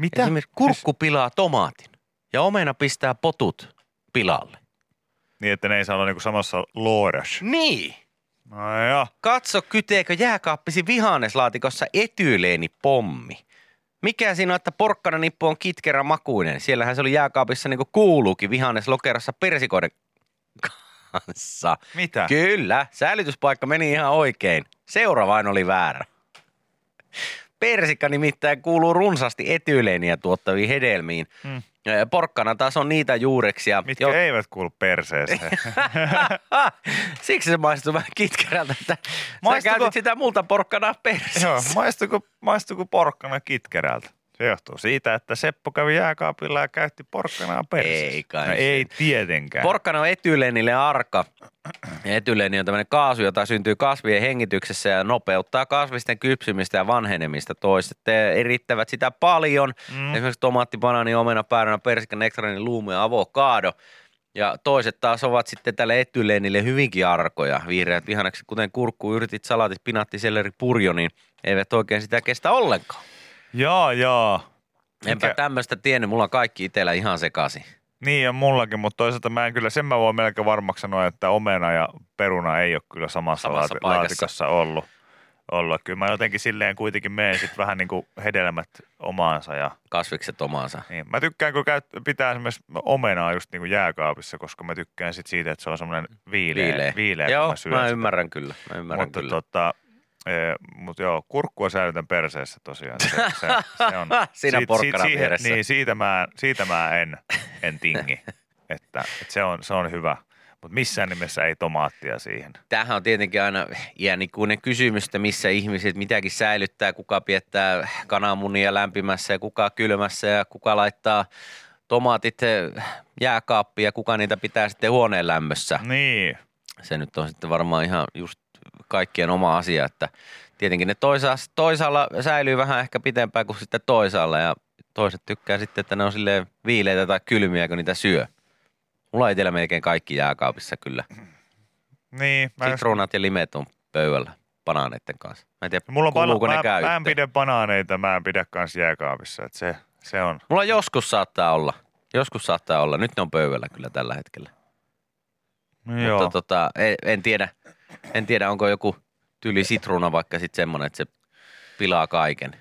Mitä? Esimerkiksi kurkku pilaa tomaatin ja omena pistää potut pilalle. Niin, että ne ei saa olla niinku samassa luodas. Niin. No joo. Katso, kyteekö jääkaappisi vihanneslaatikossa etyleenipommi. Mikä siinä on, että porkkana nippu on kitkerä makuinen? Siellähän se oli jääkaapissa niin kuin kuuluukin vihanneslokerassa persikoiden kanssa. Mitä? Kyllä, säilytyspaikka meni ihan oikein. Seura vain oli väärä. Persikka nimittäin kuuluu runsaasti etyleeniä tuottaviin hedelmiin. Hmm. Ja Porkkana taas on niitä juureksia. Mitkä jo- eivät kuulu perseeseen. Siksi se maistuu vähän kitkerältä, että sä Maistuuko- käytit sitä multa porkkanaa perseessä. Joo, maistuuko porkkana kitkerältä? Se johtuu siitä, että Seppo kävi jääkaapilla ja käytti porkkanaa perseessä. Ei kai No, ei tietenkään. Porkkana on etyleenille arka. Etyleeni on tämmöinen kaasu, jota syntyy kasvien hengityksessä ja nopeuttaa kasvisten kypsymistä ja vanhenemista. Toiset eh, erittävät sitä paljon. Mm. Esimerkiksi tomaatti, banaani, omena, päärynä, persikka, nektarinen, luumu ja avokado. Ja toiset taas ovat sitten tälle etyleenille hyvinkin arkoja. Vihreät vihannekset, kuten kurkku, yrtit, salaatit, pinaatti, selleri, purjo, niin eivät oikein sitä kestä ollenkaan. Joo, joo. Enpä Mikä- tämmöistä tiennyt, mulla on kaikki itsellä ihan sekaisin. Niin on mullakin, mutta toisaalta mä en kyllä, sen mä voin melkein varmaksi sanoa, että omena ja peruna ei ole kyllä samassa, Samassa laati- laatikossa ollut. ollut. Kyllä mä jotenkin silleen kuitenkin menen sit vähän niin kuin hedelmät omaansa ja Kasvikset omaansa. niin. Mä tykkään, kun käyt, pitää esimerkiksi omenaa just niin kuin jääkaapissa, koska mä tykkään sit siitä, että se on semmoinen viileä, Viileä. viileä Joo, mä syön mä sitä. ymmärrän kyllä. Mä ymmärrän Mutta kyllä. tota, e, mut joo, kurkkua säilytän perseessä tosiaan. Se, se, se on, Siinä porkkana siihen- vieressä. Niin, siitä mä, siitä mä en, en tingi. että, että se, on, se on hyvä. Mutta missään nimessä ei tomaattia siihen. Tämähän on tietenkin aina iänikuinen kysymys, että missä ihmiset mitäkin säilyttää, kuka piettää kananmunia lämpimässä ja kuka kylmässä ja kuka laittaa tomaatit eh, jääkaappiin ja kuka niitä pitää sitten huoneen lämmössä. Niin, Se nyt on sitten varmaan ihan just kaikkien oma asia, että tietenkin ne toisa, toisaalla säilyy vähän ehkä pitempään kuin sitten toisaalla ja toiset tykkää sitten, että ne on silleen viileitä tai kylmiä, kun niitä syö. Mulla itsellä melkein kaikki jääkaapissa kyllä. niin. Mä Sitruunat ja limet on pöydällä banaaneiden kanssa. Mä en tiedä, mulla on ne mä, käy mä en pidä banaaneita, mä en pidä kans jääkaapissa. Että se, se on. Mulla joskus saattaa olla. Joskus saattaa olla. Nyt ne on pöydällä kyllä tällä hetkellä. Joo. Mutta tota, en, en, tiedä, en tiedä, onko joku tyyli sitruuna vaikka sitten semmoinen, että se pilaa kaiken.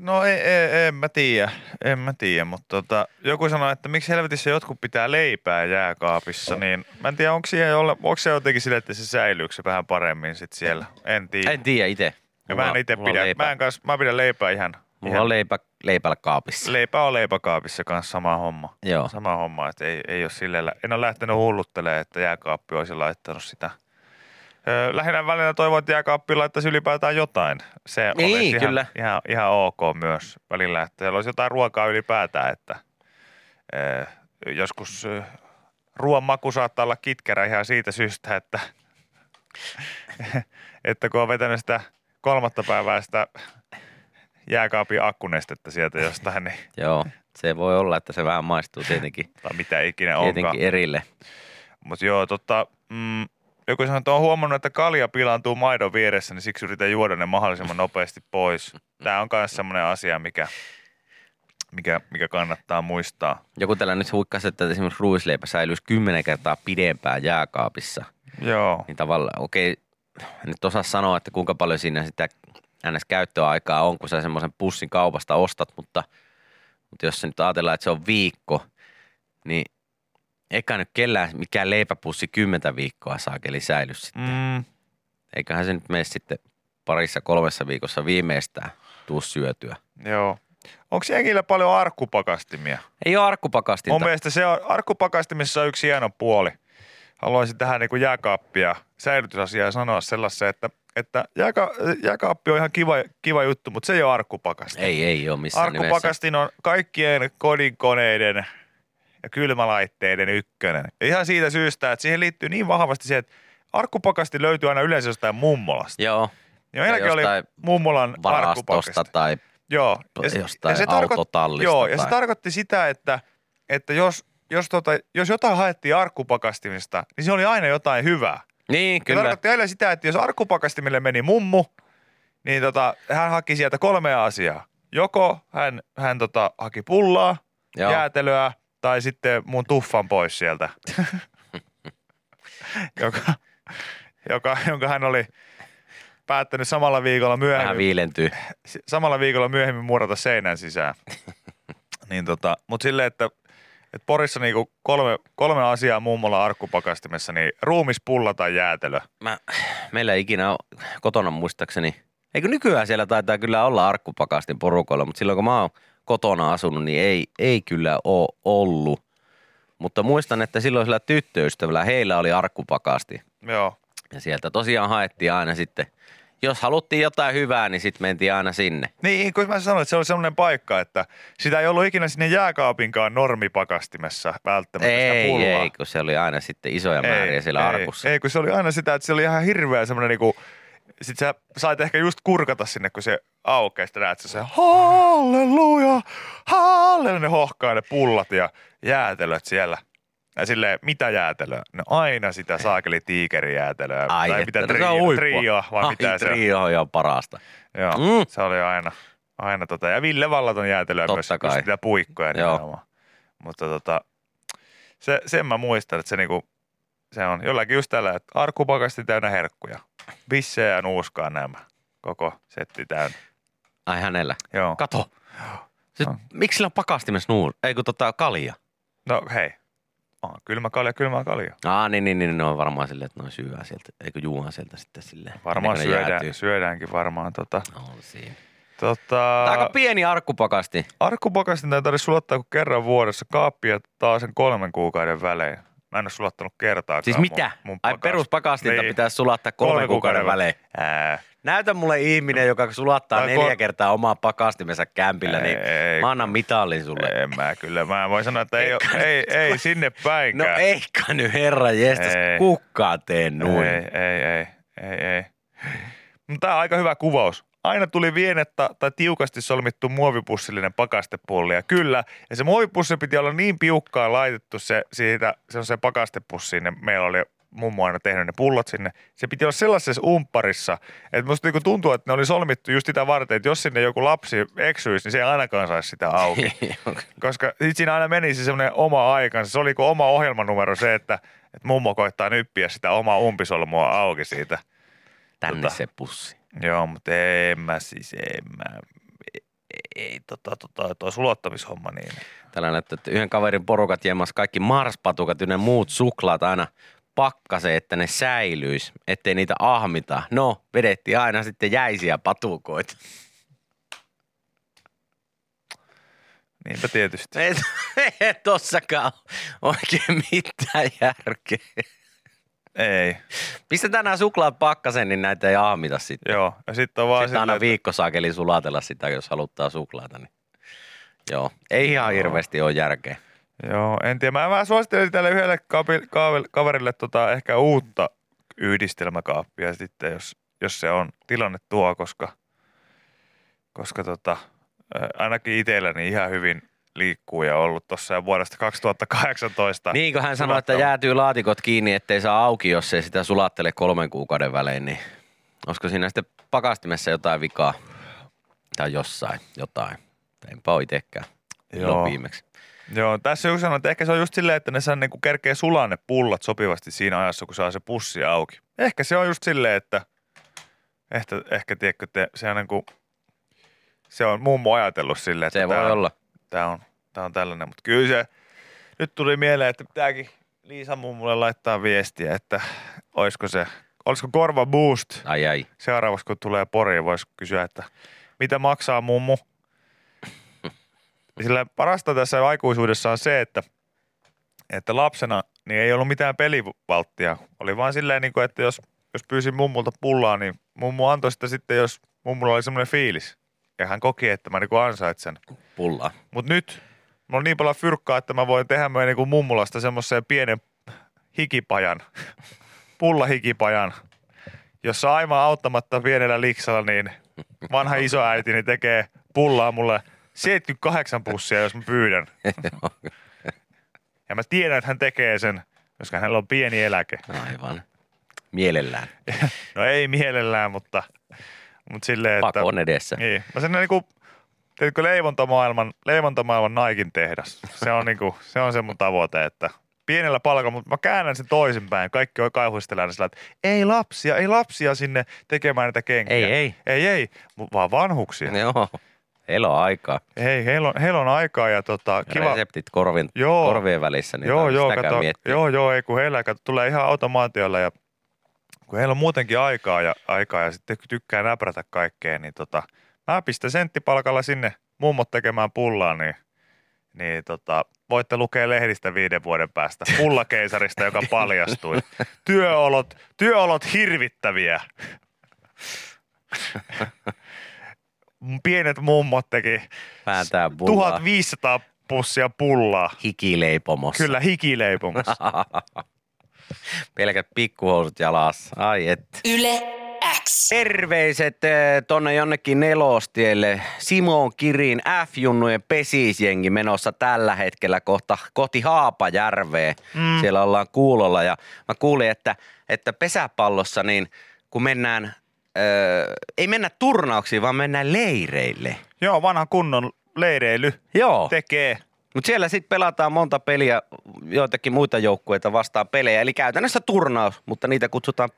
No ei, ei, en mä tiedä, en mä tiedä, mutta tota, joku sanoi, että miksi helvetissä jotkut pitää leipää jääkaapissa, niin mä en tiedä, onko, siihen onko se jotenkin sille, että se säilyykö se vähän paremmin sit siellä, en tiedä. En tiedä itse. ja mä en itse pidä, mä, en kans, mä pidän leipää ihan, Mulla ihan on leipä, leipällä kaapissa. leipä on leipäkaapissa kanssa sama homma. Joo. Sama homma, että ei, ei ole silleen, en ole lähtenyt hulluttelemaan, että jääkaappi olisi laittanut sitä. Lähinnä välillä toivon, että jääkaappi laittaisi ylipäätään jotain. Se Niin, olisi ihan, kyllä. Ihan, ihan ok myös välillä, että siellä olisi jotain ruokaa ylipäätään, että joskus ruoan maku saattaa olla kitkerä ihan siitä syystä, että, että kun on vetänyt sitä kolmatta päivää sitä jääkaapin akkunestettä sieltä jostain, niin, Joo, se voi olla, että se vähän maistuu tietenkin, tai mitä ikinä onkaan. tietenkin erille. Mutta joo, tota, mm, joku sanoi, että on huomannut, että kalja pilaantuu maidon vieressä, niin siksi yritän juoda ne mahdollisimman nopeasti pois. Tämä on myös semmoinen asia, mikä, mikä, mikä kannattaa muistaa. Joku tällä nyt huikkasi, että esimerkiksi ruisleipä säilyisi kymmenen kertaa pidempään jääkaapissa. Joo, Niin tavallaan, okei, nyt osaa sanoa, että kuinka paljon siinä sitä ns. käyttöaikaa on, kun sä semmoisen pussin kaupasta ostat, mutta, mutta jos se nyt ajatellaan, että se on viikko, niin eikä nyt kellään mikään leipäpussi kymmentä viikkoa saakeli säily sitten. mm, Eiköhän se nyt mene sitten parissa kolmessa viikossa viimeistään tuu syötyä. joo. Onko jengillä paljon arkkupakastimia? Ei ole arkkupakastinta. Mun mielestä se on, arkkupakastimissa on yksi hieno puoli. Haluaisin tähän niin kuin jääkaappia, säilytysasiaa sanoa sellaisen, että, että jääka, jääkaappi on ihan kiva, kiva juttu, mutta se ei ole arkkupakasti. Ei, ei ole missään nimessä. Arkkupakastin on kaikkien kodinkoneiden ja kylmälaitteiden ykkönen. Ja ihan siitä syystä, että siihen liittyy niin vahvasti se, että arkkupakasti löytyy aina yleensä jostain mummolasta. Joo, Ja meilläkin oli mummolan varastosta arkkupakasti. tai Joo. to- jostain autotallista Joo, ja se tai- tarkoitti sitä, että, että jos, jos, tota, jos jotain haettiin arkkupakastimista, niin se oli aina jotain hyvää. Niin, Se kyllä. tarkoitti aina sitä, että jos arkkupakastimille meni mummu, niin tota, hän haki sieltä kolmea asiaa. Joko hän, hän tota, haki pullaa, Joo. jäätelöä tai sitten mun tuffan pois sieltä, joka, joka, jonka hän oli päättänyt samalla viikolla Vähän myöhemmin, viilentyy. si- samalla viikolla myöhemmin murata seinän sisään. niin tota, mutta silleen, että, että Porissa niinku kolme, kolme asiaa mummolla arkkupakastimessa, niin ruumispulla tai jäätelö. Mä, meillä ei ikinä ole kotona muistaakseni. Eikö nykyään siellä taitaa kyllä olla arkkupakastin porukoilla, mutta silloin kun mä oon kotona asunut, niin ei, ei kyllä ole ollut. Mutta muistan, että silloin sillä tyttöystävällä heillä oli arkkupakasti. Joo. Ja sieltä tosiaan haettiin aina sitten, jos haluttiin jotain hyvää, niin sitten mentiin aina sinne. Niin, kun mä sanoin, että se oli sellainen paikka, että sitä ei ollut ikinä sinne jääkaapinkaan normipakastimessa välttämättä sitä Ei, pullaa. ei, kun se oli aina sitten isoja määriä siellä ei, arkussa. Ei, kun se oli aina sitä, että se oli ihan hirveä semmoinen niinku, sit sä sait ehkä just kurkata sinne, kun se aukeaa, sitten näet sä se halleluja, halleluja, ne hohkaa ne pullat ja jäätelöt siellä. Ja silleen, mitä jäätelöä? No aina sitä saakeli tiikerijäätelöä. Ai, tai mitä no trio, trio, vai Ai, mitä se trio on jo parasta. Joo, Mm. se oli aina, aina tota. Ja Ville Vallaton jäätelöä Totta myös, kai. niitä puikkoja Joo. nimenomaan. Mutta tota, Se, sen mä muistan, että se niinku, se on jollakin just tällä, että arkkupakasti täynnä herkkuja. Bissejä ja nuuskaa nämä. Koko setti täynnä. Ai hänellä. Joo. Kato. Se, On. miksi sillä on pakastimessa nuus? Ei kun tota kalia. No hei. On kylmä kalja, kylmä kalja. Aa, niin, niin, niin, ne on varmaan silleen, että noin syödään sieltä, eikö juuhan sieltä sitten silleen. Varmaan syödään, jäätyy. syödäänkin varmaan tota. On siinä. tota Tää aika pieni arkkupakasti. Arkkupakastin ei tarvitse sulattaa kuin kerran vuodessa kaappia taas sen kolmen kuukauden välein. Mä en ole sulattanut kertaakaan Siis mitä? Mun, mun Ai pakast- peruspakastinta Niin. pitää sulattaa kolmen, Kolmen kuukauden kuukauden välein. Ää, Näytä mulle ihminen, joka sulattaa Tai neljä kol- kertaa omaa pakastimensa kämpillä, niin Ei, mä annan mitallin sulle. en mä kyllä. Mä voin sanoa, että ei, oo, ei, ei sinne No päinkään. eikä nyt herra jestas, Ei. kukkaa tee noin. Ei, ei, ei, ei, ei. Mutta tää on aika hyvä kuvaus. Aina tuli vienetta tai tiukasti solmittu muovipussillinen pakastepulli. Ja kyllä, ja se muovipussi piti olla niin piukkaan laitettu se, siitä, se on se pakastepussiin. Ne, meillä oli mummo aina tehnyt ne pullot sinne. Se piti olla sellaisessa umpparissa, että musta niinku tuntuu, että ne oli solmittu just sitä varten, että jos sinne joku lapsi eksyisi, niin se ei ainakaan saisi sitä auki. Koska sit siinä aina meni se semmoinen oma aikansa. Se oli kuin oma ohjelmanumero se, että, että mummo koittaa nyppiä sitä omaa umpisolmua auki siitä. Tänne Tota. se pussi. Joo, mutta en mä siis, en mä, ei, ei tota, tota, toi sulottamishomma niin. Tällä näyttää, että yhden kaverin porukat jemmas kaikki marspatukat ja ne muut suklaat aina pakkaseen, että ne säilyis, ettei niitä ahmita. No, vedettiin aina sitten jäisiä patukoita. Niinpä tietysti. Ei, ei tossakaan oikein mitään järkeä. Ei, Pistetään nämä suklaat pakkaseen, niin näitä ei ahmita sitten. joo. Ja sitten on vaan Sitten aina että- viikko saakeli sulatella sitä, jos haluttaa suklaata. Niin. Joo, ei ihan hirveästi ole järkeä. Joo, en tiedä. Mä vähän tälle yhdelle kavel, kaverille tota, ehkä uutta yhdistelmäkaappia sitten, jos, jos se on tilanne tuo, koska, koska tota, ainakin itselläni ihan hyvin liikkuu ja ollut tuossa jo vuodesta 2018. Niin kuin hän sanoi, että jäätyy laatikot kiinni, ettei saa auki, jos ei sitä sulattele kolmen kuukauden välein, niin olisiko siinä sitten pakastimessa jotain vikaa? Tai jossain, jotain. Enpä ole itsekään. Joo. Joo. viimeksi. Joo, tässä joku sanoi, että ehkä se on just silleen, että ne saa niinku kerkeä sulaa ne pullat sopivasti siinä ajassa, kun saa se pussi auki. Ehkä se on just silleen, että ehkä, ehkä tiedätkö, te, se on niinku, se on mummo ajatellut silleen, että Se voi tää on, olla. Tää on, tää on tällainen, mutta kyllä se, nyt tuli mieleen, että pitääkin Liisa mummulle laittaa viestiä, että olisiko se, olisiko korva boost Ai ai. seuraavaksi kun tulee Poriin, voisi kysyä, että mitä maksaa mummu? Sillä parasta tässä aikuisuudessa on se, että, että lapsena niin ei ollut mitään pelivalttia. Oli vaan silleen, niin kuin, että jos, jos pyysin mummulta pullaa, niin mummu antoi sitä sitten, jos mummulla oli semmoinen fiilis. Ja hän koki, että mä niin ansaitsen. Pulla. Mutta nyt mulla on niin paljon fyrkkaa, että mä voin tehdä meidän niin mummulasta semmoisen pienen hikipajan, pullahikipajan, jossa aivan auttamatta pienellä liksalla, niin vanha isoäitini tekee pullaa mulle 78 pussia, jos mä pyydän. Ja mä tiedän, että hän tekee sen, koska hänellä on pieni eläke. Aivan. Mielellään. No ei mielellään, mutta, mutta silleen, että... Pako on edessä. Niin. Mä sen niinku, tiedätkö, leivontamaailman, leivontamaailman Naikin tehdas. Se on, niinku, se on se mun tavoite, että pienellä palkalla, mutta mä käännän sen toisinpäin. Kaikki on kauhistellaan sillä, että ei lapsia, ei lapsia sinne tekemään näitä kenkiä. Ei, ei. Ei, ei, vaan vanhuksia. Joo. Heillä on aikaa. Hei, heillä on, heillä on aikaa ja tota, kiva. Reseptit korvin, Joo. korvien välissä, niin joo, joo, kato, miettiä. joo, joo, ei kun heillä kato, tulee ihan automaatiolla ja kun heillä on muutenkin aikaa ja, aikaa ja sitten tykkää näprätä kaikkea, niin tota, mä pistän senttipalkalla sinne mummot tekemään pullaa, niin, niin tota, voitte lukea lehdistä viiden vuoden päästä pullakeisarista, joka paljastui. Työolot, työolot hirvittäviä. Pienet mummot teki Vääntää pullaa 1500 pussia pullaa. hikileipomossa. Kyllä hikileipomassa. Pelkät pikkuhousut jalassa. Ai et. Yle X. Terveiset eh, tonne jonnekin nelostielle. Simon Kirin F-junnujen pesisjengi menossa tällä hetkellä kohta kohti Haapajärveä. Mm. Siellä ollaan kuulolla ja mä kuulin, että, että pesäpallossa niin kun mennään, öö, ei mennä turnauksiin, vaan mennään leireille. Joo, vanha kunnon leireily Joo. tekee. Mutta siellä sitten pelataan monta peliä, joitakin muita joukkueita vastaan pelejä, eli käytännössä turnaus, mutta niitä kutsutaan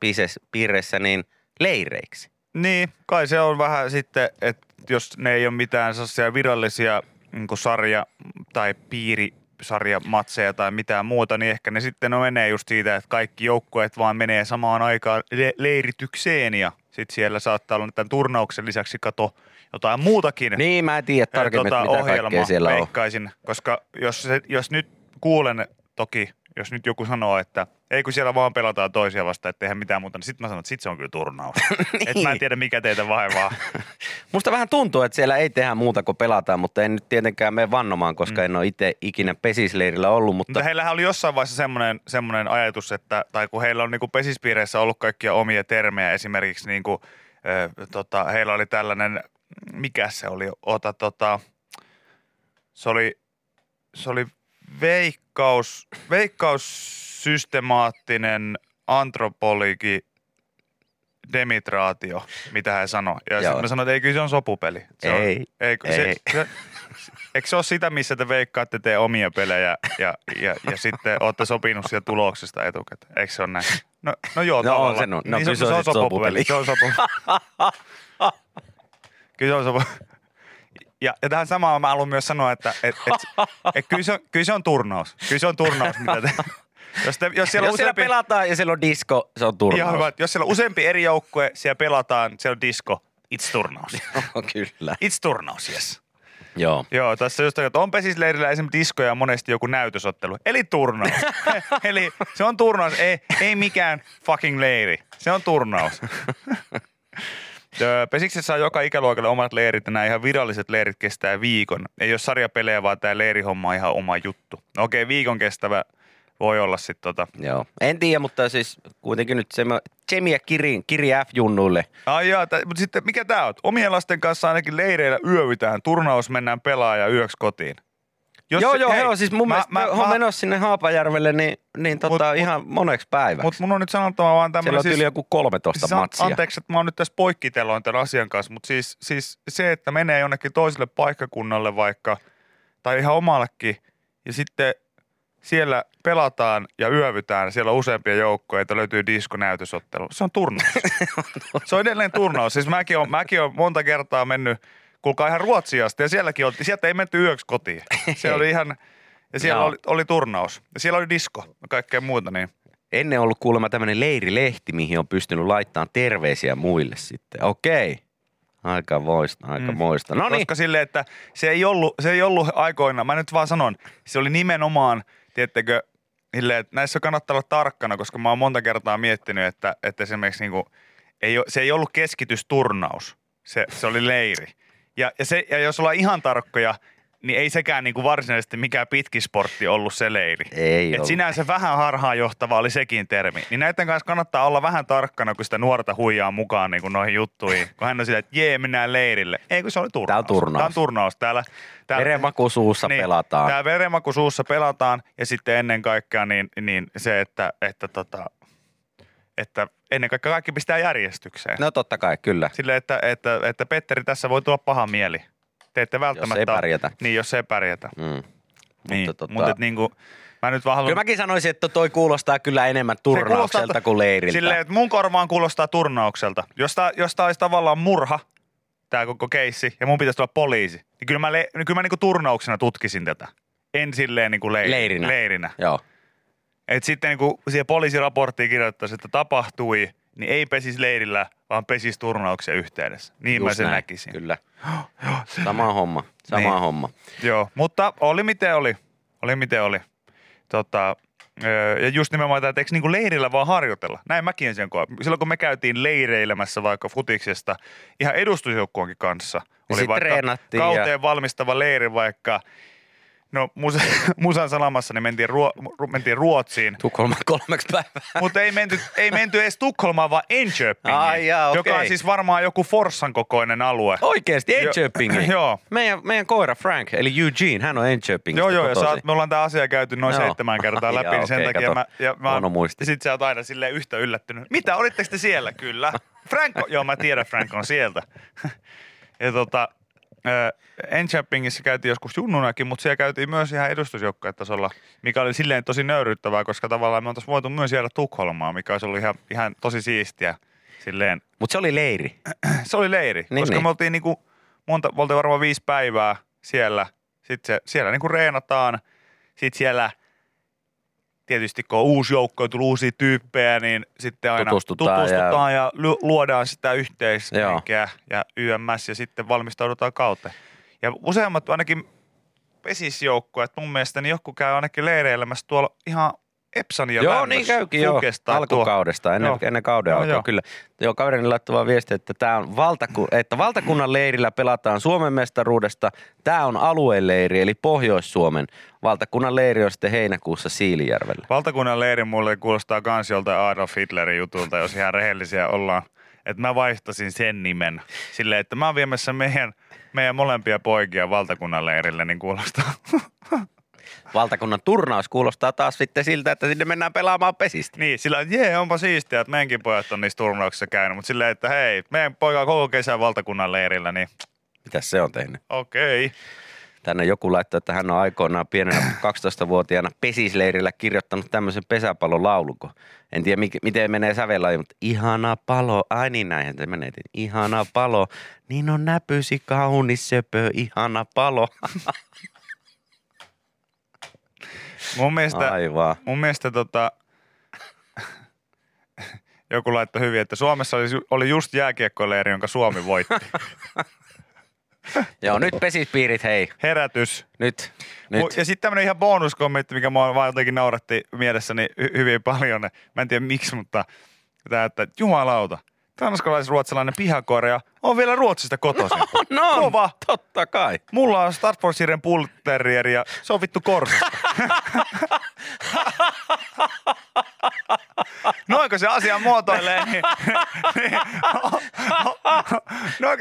pesispiireissä niin leireiksi. Niin, kai se on vähän sitten, että jos ne ei ole mitään sellaisia virallisia niin sarja- tai piirisarjamatseja tai mitään muuta, niin ehkä ne sitten no menee just siitä, että kaikki joukkueet vaan menee samaan aikaan le- leiritykseen ja sitten siellä saattaa olla tämän turnauksen lisäksi kato jotain muutakin Niin, mä en tiedä tarkemmin, tota, mitä ohjelma siellä on. veikkaisin, koska jos, se, jos nyt kuulen toki, jos nyt joku sanoo, että ei kun siellä vaan pelataan toisia vastaan, että tehdään mitään muuta, niin sitten mä sanon, että sit se on kyllä turnaus. niin. Et mä en tiedä mikä teitä vaivaa. Musta vähän tuntuu, että siellä ei tehdä muuta kuin pelataan, mutta en nyt tietenkään mene vannomaan, koska mm. en ole itse ikinä pesisleirillä ollut. Mutta Mutta heillähän oli jossain vaiheessa semmoinen, semmoinen ajatus, että, tai kun heillä on niinku pesispiireissä ollut kaikkia omia termejä, esimerkiksi niinku, ö, tota, heillä oli tällainen, mikä se oli, ota tota, se oli, se oli veikkaus, veikkaussystemaattinen antropologi demitraatio, mitä hän sanoi. Ja sitten mä sanoin, että ei kyllä se on sopupeli. Se on, Ei, ei, ei. Se, se, eikö se ole sitä, missä te veikkaatte te omia pelejä ja, ja, ja sitten olette sopinut siitä tuloksesta etukäteen? Eikö se ole näin? No, no joo, No, tavallaan. on se no- no niin kyllä se on sit sopupeli. Se on sopupeli. kyllä se on. Ja, ja tähän samaan mä haluan myös sanoa, että et, et, et kyllä, se on, kyllä se on turnaus. Kyllä se on turnaus, mitä te... Jos, te, jos siellä jos siellä useampi, pelataan ja siellä on disco, se on turnaus. ihan hyvä, jos siellä on useampi eri joukkue, siellä pelataan, siellä on disco, it's turnaus. Kyllä. It's turnaus, yes. Joo. Joo, tässä just että on pesisleirillä esimerkiksi disko ja monesti joku näytösottelu. Eli turnaus. Eli se on turnaus, ei, ei mikään fucking leiri. Se on turnaus. Pesiksessä on joka ikäluokalle omat leirit ja nämä ihan viralliset leirit kestää viikon. Ei ole sarjapelejä, vaan tämä leirihomma on ihan oma juttu. No okei, viikon kestävä voi olla sitten tota. Joo. En tiedä, mutta siis kuitenkin nyt se Jemi ja Kiri, Kiri F-junnuille. Ai jaa, tä, mutta sitten mikä tämä on? Omien lasten kanssa ainakin leireillä yövytään. Turnaus mennään pelaa ja yöksi kotiin. Jos joo, joo, joo, siis mun mä, mielestä mä, mä, mä, menossa sinne Haapajärvelle, niin, niin tota, Mut- mut- ihan moneksi päiväksi. Mutta mun on nyt sanottava vaan Siellä tämmöinen on yli joku 13 siis matsia. Anteeksi, että mä oon nyt tässä poikkiteloin tämän asian kanssa, mutta siis, siis se, että menee jonnekin toiselle paikkakunnalle vaikka, tai ihan omallekin, ja sitten siellä pelataan ja yövytään, siellä on useampia joukkoja, että löytyy diskonäytösottelu. Se on turnaus. se on edelleen turnaus. Siis mäkin on, mäkin on monta kertaa mennyt, kuulkaa ihan Ruotsiin asti, ja sielläkin oltiin, sieltä ei menty yöksi kotiin. Se oli ihan, ja siellä Joo. oli, oli turnaus. Ja siellä oli disko ja kaikkea muuta, niin Ennen ollut kuulemma tämmöinen leirilehti, mihin on pystynyt laittamaan terveisiä muille sitten. Okei. Aika moista, aika Mm. moista. No niin. Koska silleen, että se ei, ollut, se ei ollut aikoina, mä nyt vaan sanon, se oli nimenomaan, tiedättekö, silleen, että näissä kannattaa olla tarkkana, koska mä oon monta kertaa miettinyt, että, että esimerkiksi niinku, ei, oo- se ei ollut keskitysturnaus, se, se oli leiri. Ja, ja, se, ja jos ollaan ihan tarkkoja, niin ei sekään niinku varsinaisesti mikään pitkisportti ollut se leiri. Ei Et ollut. sinänsä vähän harhaanjohtava oli sekin termi. Niin näiden kanssa kannattaa olla vähän tarkkana, kun sitä nuorta huijaa mukaan niin kuin noihin juttuihin. Kun hän on sillä, että jee, mennään leirille. Ei, kun se oli turnaus. Tää on turnaus. Tää on turnaus. Täällä, täällä, Verenmaku suussa pelataan. Tää verenmaku suussa pelataan ja sitten ennen kaikkea niin, niin se, että, että, tota, että ennen kaikkea kaikki pistää järjestykseen. No totta kai, kyllä. Silleen, että, että, että Petteri tässä voi tulla paha mieli. Te ette välttämättä... ei pärjätä. Niin, jos ei pärjätä. Mm. Niin, Mutta tota- mutta et niin kuin, mä nyt vaan haluan... Kyllä mäkin sanoisin, että toi kuulostaa kyllä enemmän turnaukselta kuin leiriltä. Silleen, että mun korvaan kuulostaa turnaukselta. Jos tää, jos tää olisi tavallaan murha, tämä koko keissi, ja mun pitäisi olla poliisi, niin kyllä mä, le, niin kyllä mä niinku turnauksena tutkisin tätä. En silleen niinku leiri, Leirinä. leirinä. Joo. Et sitten niinku siihen poliisiraporttiin kirjoittaisi, että tapahtui, niin ei pesis leirillä, vaan pesis turnauksen yhteydessä. Niin mä Just sen näin, näkisin. Kyllä. Sama homma, sama Niin. homma. Joo, mutta oli miten oli. Oli miten oli. Tota, ja just nimenomaan tämä, että eikö niinku leirillä vaan harjoitella? Näin mäkin sen koen. Silloin kun me käytiin leireilemässä vaikka futiksesta ihan edustusjoukkueenkin kanssa. Ja sit treenattiin ja- kauteen valmistava leiri vaikka, no Musa, Musan salamassa niin mentiin, ruo, ru- mentiin Ruotsiin. Tukholman kolmeksi päivää. Mutta ei menty, ei menty edes Tukholmaan, vaan Enköpingiin, Ai jaa, joka okei. on siis varmaan joku Forssan kokoinen alue. Oikeesti, Jo- Enköpingiin. Joo. Meidän, meidän koira Frank, eli Eugene, hän on Enköpingistä Joo, joo, ja oot- me ollaan tämä asia käyty noin Joo. seitsemän kertaa läpi, Jaa, niin sen okei, takia kato. mä, ja mä, Huono muisti. ja sit sä oot aina silleen yhtä yllättynyt. Mitä, olitteko te siellä? Kyllä. Frank, joo mä tiedän, Frank on sieltä. ja tota, Enchappingissa käytiin joskus junnunakin, mutta siellä käytiin myös ihan edustusjoukkuetasolla, mikä oli silleen tosi nöyryttävää, koska tavallaan me oltaisiin voitu myös jäädä Tukholmaan, mikä olisi ollut ihan, ihan tosi siistiä. Silleen, Mutta se oli leiri. se oli leiri, Niin, koska niin. me oltiin niinku, monta, me oltiin varmaan viisi päivää siellä. Sitten se, siellä niinku reenataan. Sitten siellä tietysti kun on uusi joukko ja tullut uusia tyyppejä, niin sitten aina Tutustutaan tutustutaan ja, ja lu- luodaan sitä yhteishenkeä ja YMS ja sitten valmistaudutaan kauteen. Ja useammat ainakin pesisjoukkueet mun mielestä, niin joku käy ainakin leireilemässä tuolla ihan Epsan ja joo, niin käykin tuo- Alkukaudesta, ennen, Joo. ennen kauden Joo, alkua, joo. kyllä. Joo, kaverini laittoi vaan viesti, että tämä on valtaku- että valtakunnan leirillä pelataan Suomen mestaruudesta. Tämä on alueleiri, eli Pohjois-Suomen. Valtakunnan leiri on sitten heinäkuussa Siilijärvellä. Valtakunnan leiri mulle kuulostaa kans joltain Adolf Hitlerin jutulta, jos ihan rehellisiä ollaan. Että mä vaihtasin sen nimen. Silleen, että mä oon viemässä meidän, meidän molempia poikia valtakunnan leirille, niin kuulostaa. Valtakunnan turnaus kuulostaa taas sitten siltä, että sinne mennään pelaamaan pesistä. niin, sillä että jee, onpa siistiä, että meidänkin pojat on niissä turnauksissa käynyt. Mutta silleen, että hei, meidän poika on koko kesän valtakunnan leirillä, niin Mitäs se on tehnyt? okei. Tänne joku laittoi, että hän on aikoinaan pienenä 12-vuotiaana pesisleirillä kirjoittanut tämmöisen pesäpallolaulukon. En tiedä, mikä, miten menee sävellä, mutta ihana palo, ai niin näinhän se menee. Ihana palo, niin on näpysi kaunis söpö, ihana palo. Mun mielestä, Aivan. mun mielestä tota, joku laittoi hyvin, että Suomessa oli, oli just jääkiekkoleiri, jonka Suomi voitti. Joo, nyt pesispiirit, hei. Herätys. Nyt, Nyt. Ja sitten tämmöinen ihan bonuskommentti, mikä mua vaan jotenkin nauratti mielessäni hy- hyvin paljon. Mä en tiedä miksi, mutta tämä, että jumalauta, tanskalais-ruotsalainen pihakorja on vielä Ruotsista kotoisin. No, Kova. totta kai. Mulla on Staffordshire Bull Terrier ja se on vittu korsusta. Noinko se asia muotoilee, niin, niin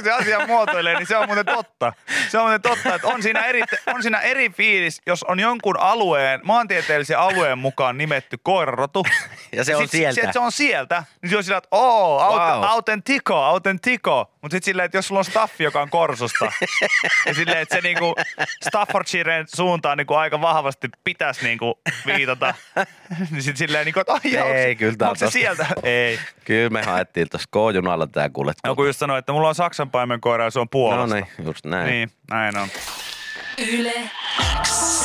se asia muotoilee, niin se on muuten totta. Se on muuten totta, että on siinä eri, on siinä eri fiilis, jos on jonkun alueen, maantieteellisen alueen mukaan nimetty koirarotu. Ja se on sit, sieltä. Se, se on sieltä, niin se on sillä, että oo, aut, Wow. autentico, autentico. Mutta sitten silleen, että jos sulla on staffi, joka on korsusta, ja silleen, että se niinku Staffordshiren suuntaan niinku aika vahvasti pitäisi niinku viitata, niin sitten silleen, niinku, että ai onko, Ei, kyllä tää on se tosta. sieltä? Ei. Kyllä me haettiin tuossa K-junalla tää kuule. Joku just sanoi, että mulla on Saksan paimenkoira ja se on No Puolasta. niin, just näin. Niin, näin on. Yle X.